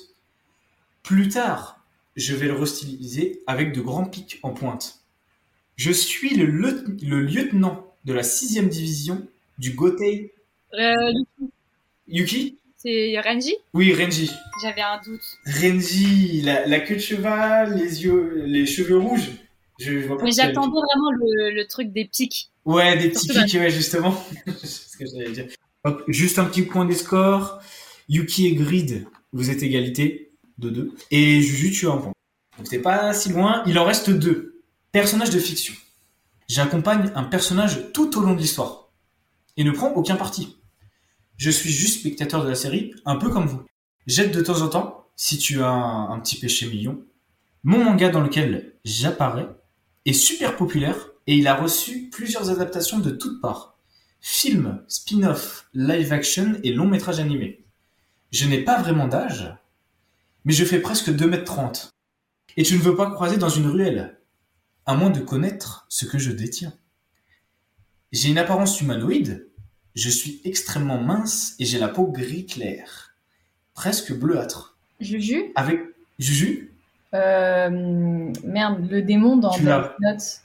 C: Plus tard, je vais le restyliser avec de grands pics en pointe. Je suis le lieutenant de la 6 division du Gotei
D: Euh,
C: Yuki?
D: C'est Renji?
C: Oui, Renji.
D: J'avais un doute.
C: Renji, la, la queue de cheval, les yeux, les cheveux rouges. Je, je vois pas
D: Mais j'attendais vraiment le, le truc des pics.
C: Ouais, des petits pics, ouais, justement. C'est ce que j'allais dire. Hop, juste un petit point des scores. Yuki et Grid, vous êtes égalité de 2. Et Juju, tu as un point. Donc c'est pas si loin. Il en reste deux. Personnage de fiction. J'accompagne un personnage tout au long de l'histoire. Et ne prends aucun parti. Je suis juste spectateur de la série, un peu comme vous. J'aide de temps en temps, si tu as un, petit péché mignon. Mon manga dans lequel j'apparais est super populaire et il a reçu plusieurs adaptations de toutes parts. Films, spin-off, live action et long métrage animé. Je n'ai pas vraiment d'âge, mais je fais presque 2m30. Et tu ne veux pas croiser dans une ruelle, à moins de connaître ce que je détiens. J'ai une apparence humanoïde, je suis extrêmement mince et j'ai la peau gris clair, presque bleuâtre.
B: Juju
C: Avec Juju,
B: euh, Merde, le démon dans
C: Tu
B: Death
C: l'as.
B: Note.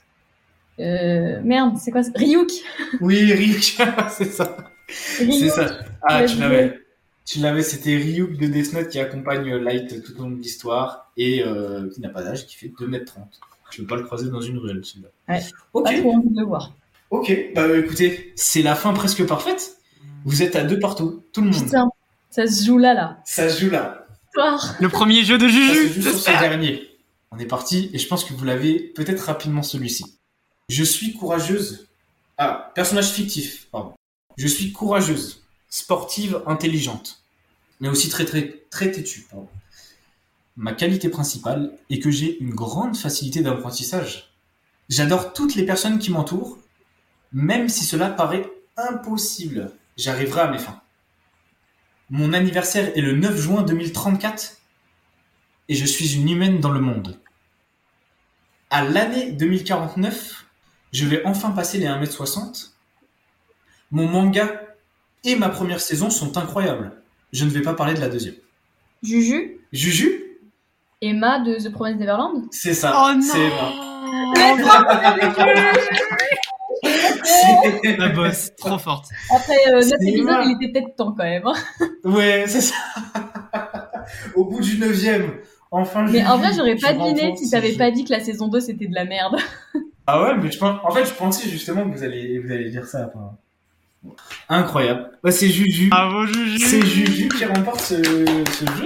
B: Euh, merde, c'est quoi ça Ryuk
C: oui, Ryuk, c'est ça. C'est ça. Ah, tu l'avais. Tu l'avais, c'était Ryuk de Death Note qui accompagne Light tout au long de l'histoire et euh, qui n'a pas d'âge, qui fait 2m30. Je veux pas le croiser dans une ruelle, celui-là.
B: Ouais.
C: Ok,
B: Pas trop envie de le voir.
C: Ok. Bah écoutez, c'est la fin presque parfaite. Vous êtes à deux partout, tout le monde.
B: Putain, ça se joue là, là.
C: Ça se joue là.
A: Le premier jeu de
C: Ça se
A: Juju
C: joue sur ce dernier. On est parti et je pense que vous l'avez peut-être rapidement celui-ci. Je suis courageuse. Ah, personnage fictif, pardon. Je suis courageuse, sportive, intelligente, mais aussi très très très têtue. Pardon. Ma qualité principale est que j'ai une grande facilité d'apprentissage. J'adore toutes les personnes qui m'entourent, même si cela paraît impossible. J'arriverai à mes fins. Mon anniversaire est le 9 juin 2034 et je suis une humaine dans le monde. À l'année 2049, je vais enfin passer les 1m60. Mon manga et ma première saison sont incroyables. Je ne vais pas parler de la deuxième.
B: Juju
C: Juju?
B: Emma de The Promised Neverland?
C: C'est ça.
A: Oh
C: c'est Emma.
A: La bosse, trop forte.
B: Après euh,
C: C'est
B: 9 épisodes,
C: Emma.
B: il était peut-être temps quand même. hein.
C: Ouais, c'est ça. Au bout du neuvième, enfin.
B: Mais en vrai, j'aurais pas deviné si t'avais pas dit que la saison 2 c'était de la merde.
C: Ah ouais, mais je pense, en fait, je pensais justement que vous allez, vous allez dire ça. enfin. Incroyable. Bah, c'est Juju.
A: Bravo Juju
C: C'est Juju qui remporte ce, ce jeu.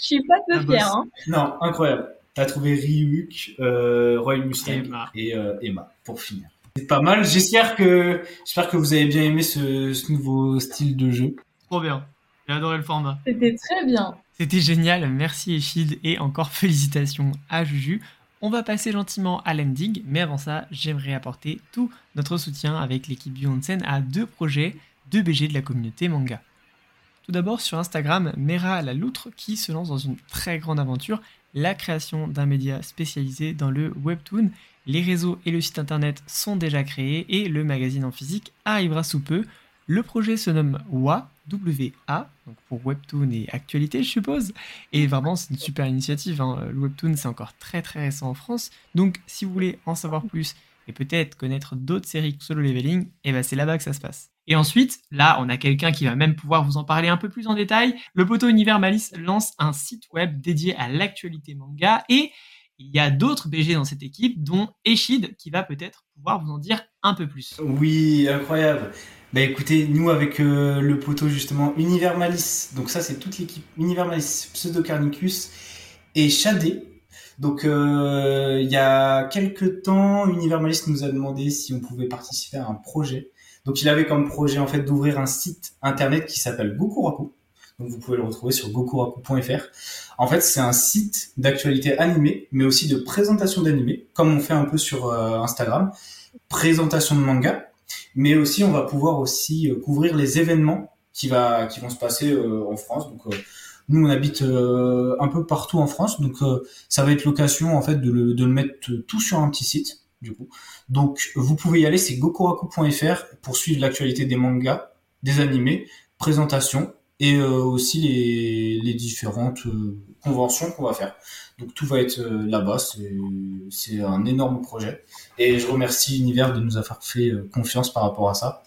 B: Je suis pas peu fière. Hein.
C: Non, incroyable. T'as trouvé Ryuk, euh, Roy Mustang
A: Emma.
C: et euh, Emma pour finir. C'est pas mal. J'espère que, j'espère que vous avez bien aimé ce, ce nouveau style de jeu.
A: Trop bien. J'ai adoré le format.
B: C'était très bien.
A: C'était génial, merci Echid et encore félicitations à Juju. On va passer gentiment à l'ending, mais avant ça, j'aimerais apporter tout notre soutien avec l'équipe du Onsen à deux projets de BG de la communauté manga. Tout d'abord sur Instagram, Mera la loutre qui se lance dans une très grande aventure, la création d'un média spécialisé dans le webtoon. Les réseaux et le site internet sont déjà créés et le magazine en physique arrivera sous peu. Le projet se nomme WA, donc pour Webtoon et actualité, je suppose. Et vraiment, c'est une super initiative. hein. Le Webtoon, c'est encore très très récent en France. Donc, si vous voulez en savoir plus et peut-être connaître d'autres séries que Solo Leveling, et ben c'est là-bas que ça se passe. Et ensuite, là, on a quelqu'un qui va même pouvoir vous en parler un peu plus en détail. Le poteau Univers Malice lance un site web dédié à l'actualité manga et il y a d'autres BG dans cette équipe, dont Eshid, qui va peut-être pouvoir vous en dire un peu plus.
C: Oui, incroyable. Bah écoutez, nous avec euh, le poteau justement Univers donc ça c'est toute l'équipe Univers Malice, Pseudocarnicus et Shadé. Donc euh, il y a quelques temps, Univers nous a demandé si on pouvait participer à un projet. Donc il avait comme projet en fait d'ouvrir un site internet qui s'appelle Gokuraku. Donc vous pouvez le retrouver sur gokuraku.fr. En fait, c'est un site d'actualité animée, mais aussi de présentation d'animés, comme on fait un peu sur euh, Instagram, présentation de manga, mais aussi on va pouvoir aussi euh, couvrir les événements qui va qui vont se passer euh, en France. Donc euh, nous on habite un peu partout en France, donc ça va être l'occasion en fait de le, de le mettre tout sur un petit site du coup. Donc vous pouvez y aller, c'est gokuraku.fr pour suivre l'actualité des mangas, des animés, présentations et euh, aussi les, différentes euh, conventions qu'on va faire. Donc tout va être euh, là-bas, c'est un énorme projet. Et je remercie Univers de nous avoir fait confiance par rapport à ça.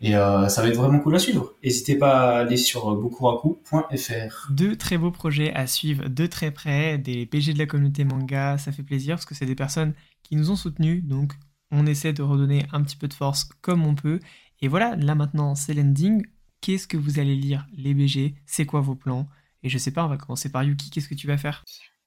C: Et ça va être vraiment cool à suivre. N'hésitez pas à aller sur gokuraku.fr.
A: Deux très beaux projets à suivre de très près, des BG de la communauté manga, ça fait plaisir parce que c'est des personnes qui nous ont soutenus, donc on essaie de redonner un petit peu de force comme on peut. Et voilà, là maintenant c'est l'ending. Qu'est-ce que vous allez lire Les BG C'est quoi vos plans? Et je sais pas, on va commencer par Yuki, qu'est-ce que tu vas faire?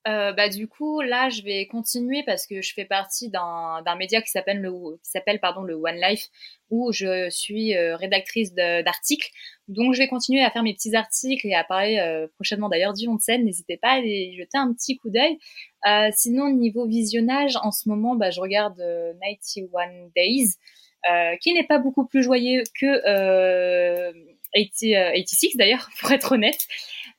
D: Euh, bah, du coup, là, je vais continuer parce que je fais partie d'un média qui s'appelle le le One Life où je suis euh, rédactrice de- d'articles. Donc, je vais continuer à faire mes petits articles et à parler euh, prochainement d'ailleurs du scène. N'hésitez pas à aller jeter un petit coup d'œil. Sinon, niveau visionnage, en ce moment, bah, je regarde euh, 91 Days, qui n'est pas beaucoup plus joyeux que 80, euh, 86 d'ailleurs, pour être honnête.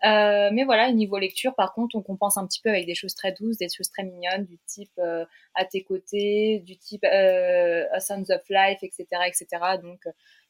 D: Euh, mais voilà, niveau lecture, par contre, on compense un petit peu avec des choses très douces, des choses très mignonnes, du type euh, À tes côtés, du type euh, A Sons of Life, etc., etc. Donc,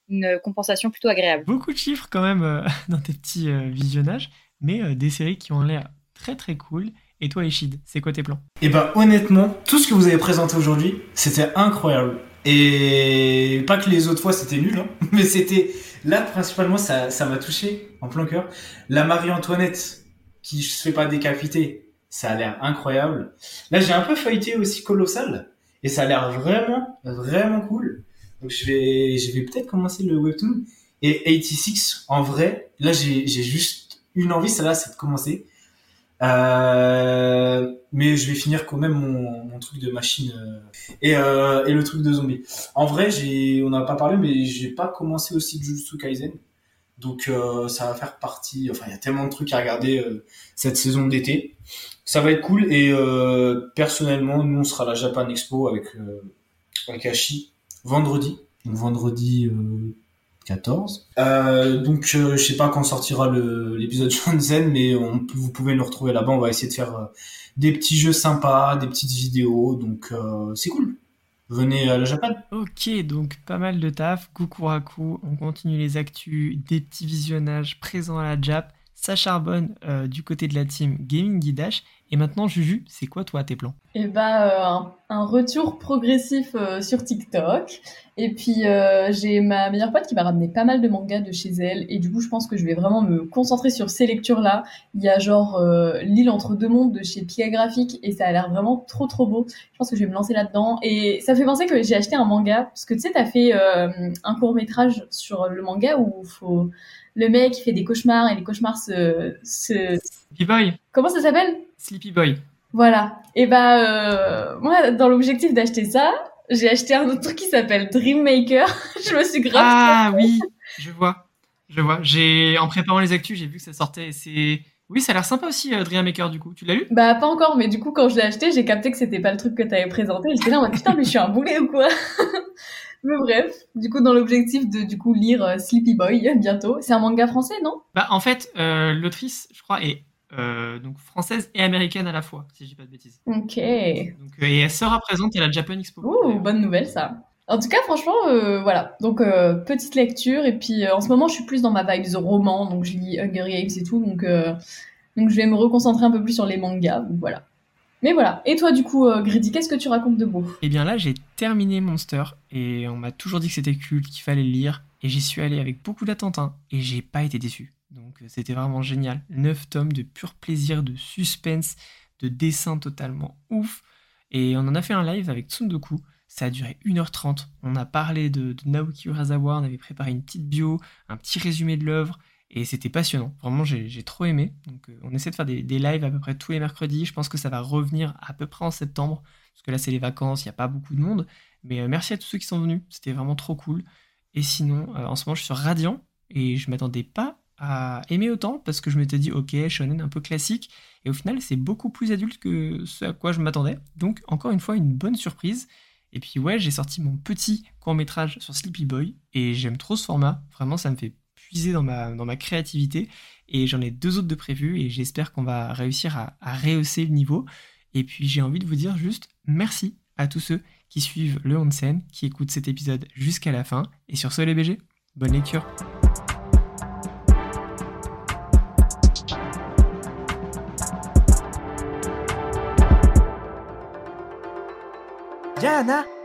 D: une compensation plutôt agréable.
A: Beaucoup de chiffres quand même euh, dans tes petits euh, visionnages, mais euh, des séries qui ont l'air très très cool. Et toi, Eshid, c'est quoi tes plans?
C: Et ben honnêtement, tout ce que vous avez présenté aujourd'hui, c'était incroyable. Et pas que les autres fois c'était nul, hein, mais c'était là principalement ça ça m'a touché en plein cœur. La Marie-Antoinette qui se fait pas décapiter, ça a l'air incroyable. Là j'ai un peu feuilleté aussi Colossal et ça a l'air vraiment vraiment cool. Donc je vais je vais peut-être commencer le webtoon et 86 en vrai. Là j'ai j'ai juste une envie, celle-là c'est de commencer. Euh, mais je vais finir quand même mon, mon truc de machine euh, et, euh, et le truc de zombie. En vrai, j'ai, on n'a pas parlé, mais j'ai pas commencé aussi Jujutsu Kaisen, donc euh, ça va faire partie. Enfin, il y a tellement de trucs à regarder euh, cette saison d'été. Ça va être cool et euh, personnellement, nous on sera à la Japan Expo avec euh, avec Ashi vendredi, donc vendredi 14. Euh, donc euh, je sais pas quand sortira le- l'épisode Shonzen, mais on, vous pouvez nous retrouver là-bas. On va essayer de faire euh, des petits jeux sympas, des petites vidéos, donc euh, c'est cool. Venez à la Japan.
A: Ok, donc pas mal de taf. Gukuraku, on continue les actus, des petits visionnages présents à la Jap. Ça charbonne euh, du côté de la team Gaming Guidash. Et maintenant, Juju, c'est quoi toi tes plans?
B: Et bah, un, retour progressif euh, sur TikTok. Et puis, j'ai ma meilleure pote qui m'a ramené pas mal de mangas de chez elle. Et du coup, je pense que je vais vraiment me concentrer sur ces lectures-là. Il y a genre L'île entre deux mondes de chez Pia Graphique et ça a l'air vraiment trop trop beau. Je pense que je vais me lancer là-dedans. Et ça fait penser que j'ai acheté un manga. Parce que tu sais, t'as fait un court-métrage sur le manga où faut... le mec il fait des cauchemars et les cauchemars se... se...
A: Sleepy Boy
B: Comment ça s'appelle?
A: Sleepy Boy.
B: voilà. Et bah, euh, moi, dans l'objectif d'acheter ça, j'ai acheté un autre truc qui s'appelle Dream Maker. je me suis grave.
A: Ah oui, je vois. Je vois. J'ai en préparant les actus, j'ai vu que ça sortait. C'est oui, ça a l'air sympa aussi, euh, Dreammaker du coup. Tu l'as lu?
B: Bah, pas encore, mais du coup, quand je l'ai acheté, j'ai capté que c'était pas le truc que t'avais présenté. J'étais là en mode putain, mais je suis un boulet ou quoi? Mais bref, du coup, dans l'objectif de du coup lire euh, Sleepy Boy bientôt. C'est un manga français, non?
A: Bah en fait, euh, l'autrice, je crois, est euh, donc française et américaine à la fois, si je dis pas de bêtises.
B: Ok.
A: Donc, euh, et elle sera présente à la Japan Expo.
B: Ouh, bonne nouvelle ça. En tout cas, franchement, euh, voilà. Donc, euh, petite lecture. Et puis, euh, en ce moment, je suis plus dans ma vibe de roman. Donc, je lis Hunger Games et tout. Donc, donc, je vais me reconcentrer un peu plus sur les mangas. Donc, voilà. Mais voilà. Et toi, du coup, euh, Grady, qu'est-ce que tu racontes de beau?
A: Et bien là, j'ai terminé Monster et on m'a toujours dit que c'était culte, qu'il fallait le lire. Et j'y suis allé avec beaucoup d'attente hein, et j'ai pas été déçu. Donc euh, c'était vraiment génial. 9 tomes de pur plaisir, de suspense, de dessin totalement ouf. Et on en a fait un live avec Tsundoku. Ça a duré 1h30. On a parlé de, de Naoki Urasawa, on avait préparé une petite bio, un petit résumé de l'œuvre. Et c'était passionnant. Vraiment, j'ai trop aimé. Donc, euh, on essaie de faire des, des lives à peu près tous les mercredis. Je pense que ça va revenir à peu près en septembre. Parce que là, c'est les vacances, il n'y a pas beaucoup de monde. Mais euh, merci à tous ceux qui sont venus. C'était vraiment trop cool. Et sinon, euh, en ce moment, je suis sur Radiant. Et je m'attendais pas à aimer autant. Parce que je m'étais dit, ok, shonen un peu classique. Et au final, c'est beaucoup plus adulte que ce à quoi je m'attendais. Donc, encore une fois, une bonne surprise. Et puis, ouais, j'ai sorti mon petit court-métrage sur Sleepy Boy. Et j'aime trop ce format. Vraiment, ça me fait dans ma, dans ma créativité. Et j'en ai deux autres de prévus. Et j'espère qu'on va réussir à, rehausser le niveau. Et puis, j'ai envie de vous dire juste merci à tous ceux qui suivent le Onsen, qui écoutent cet épisode jusqu'à la fin. Et sur ce, les BG, bonne lecture.
E: Yana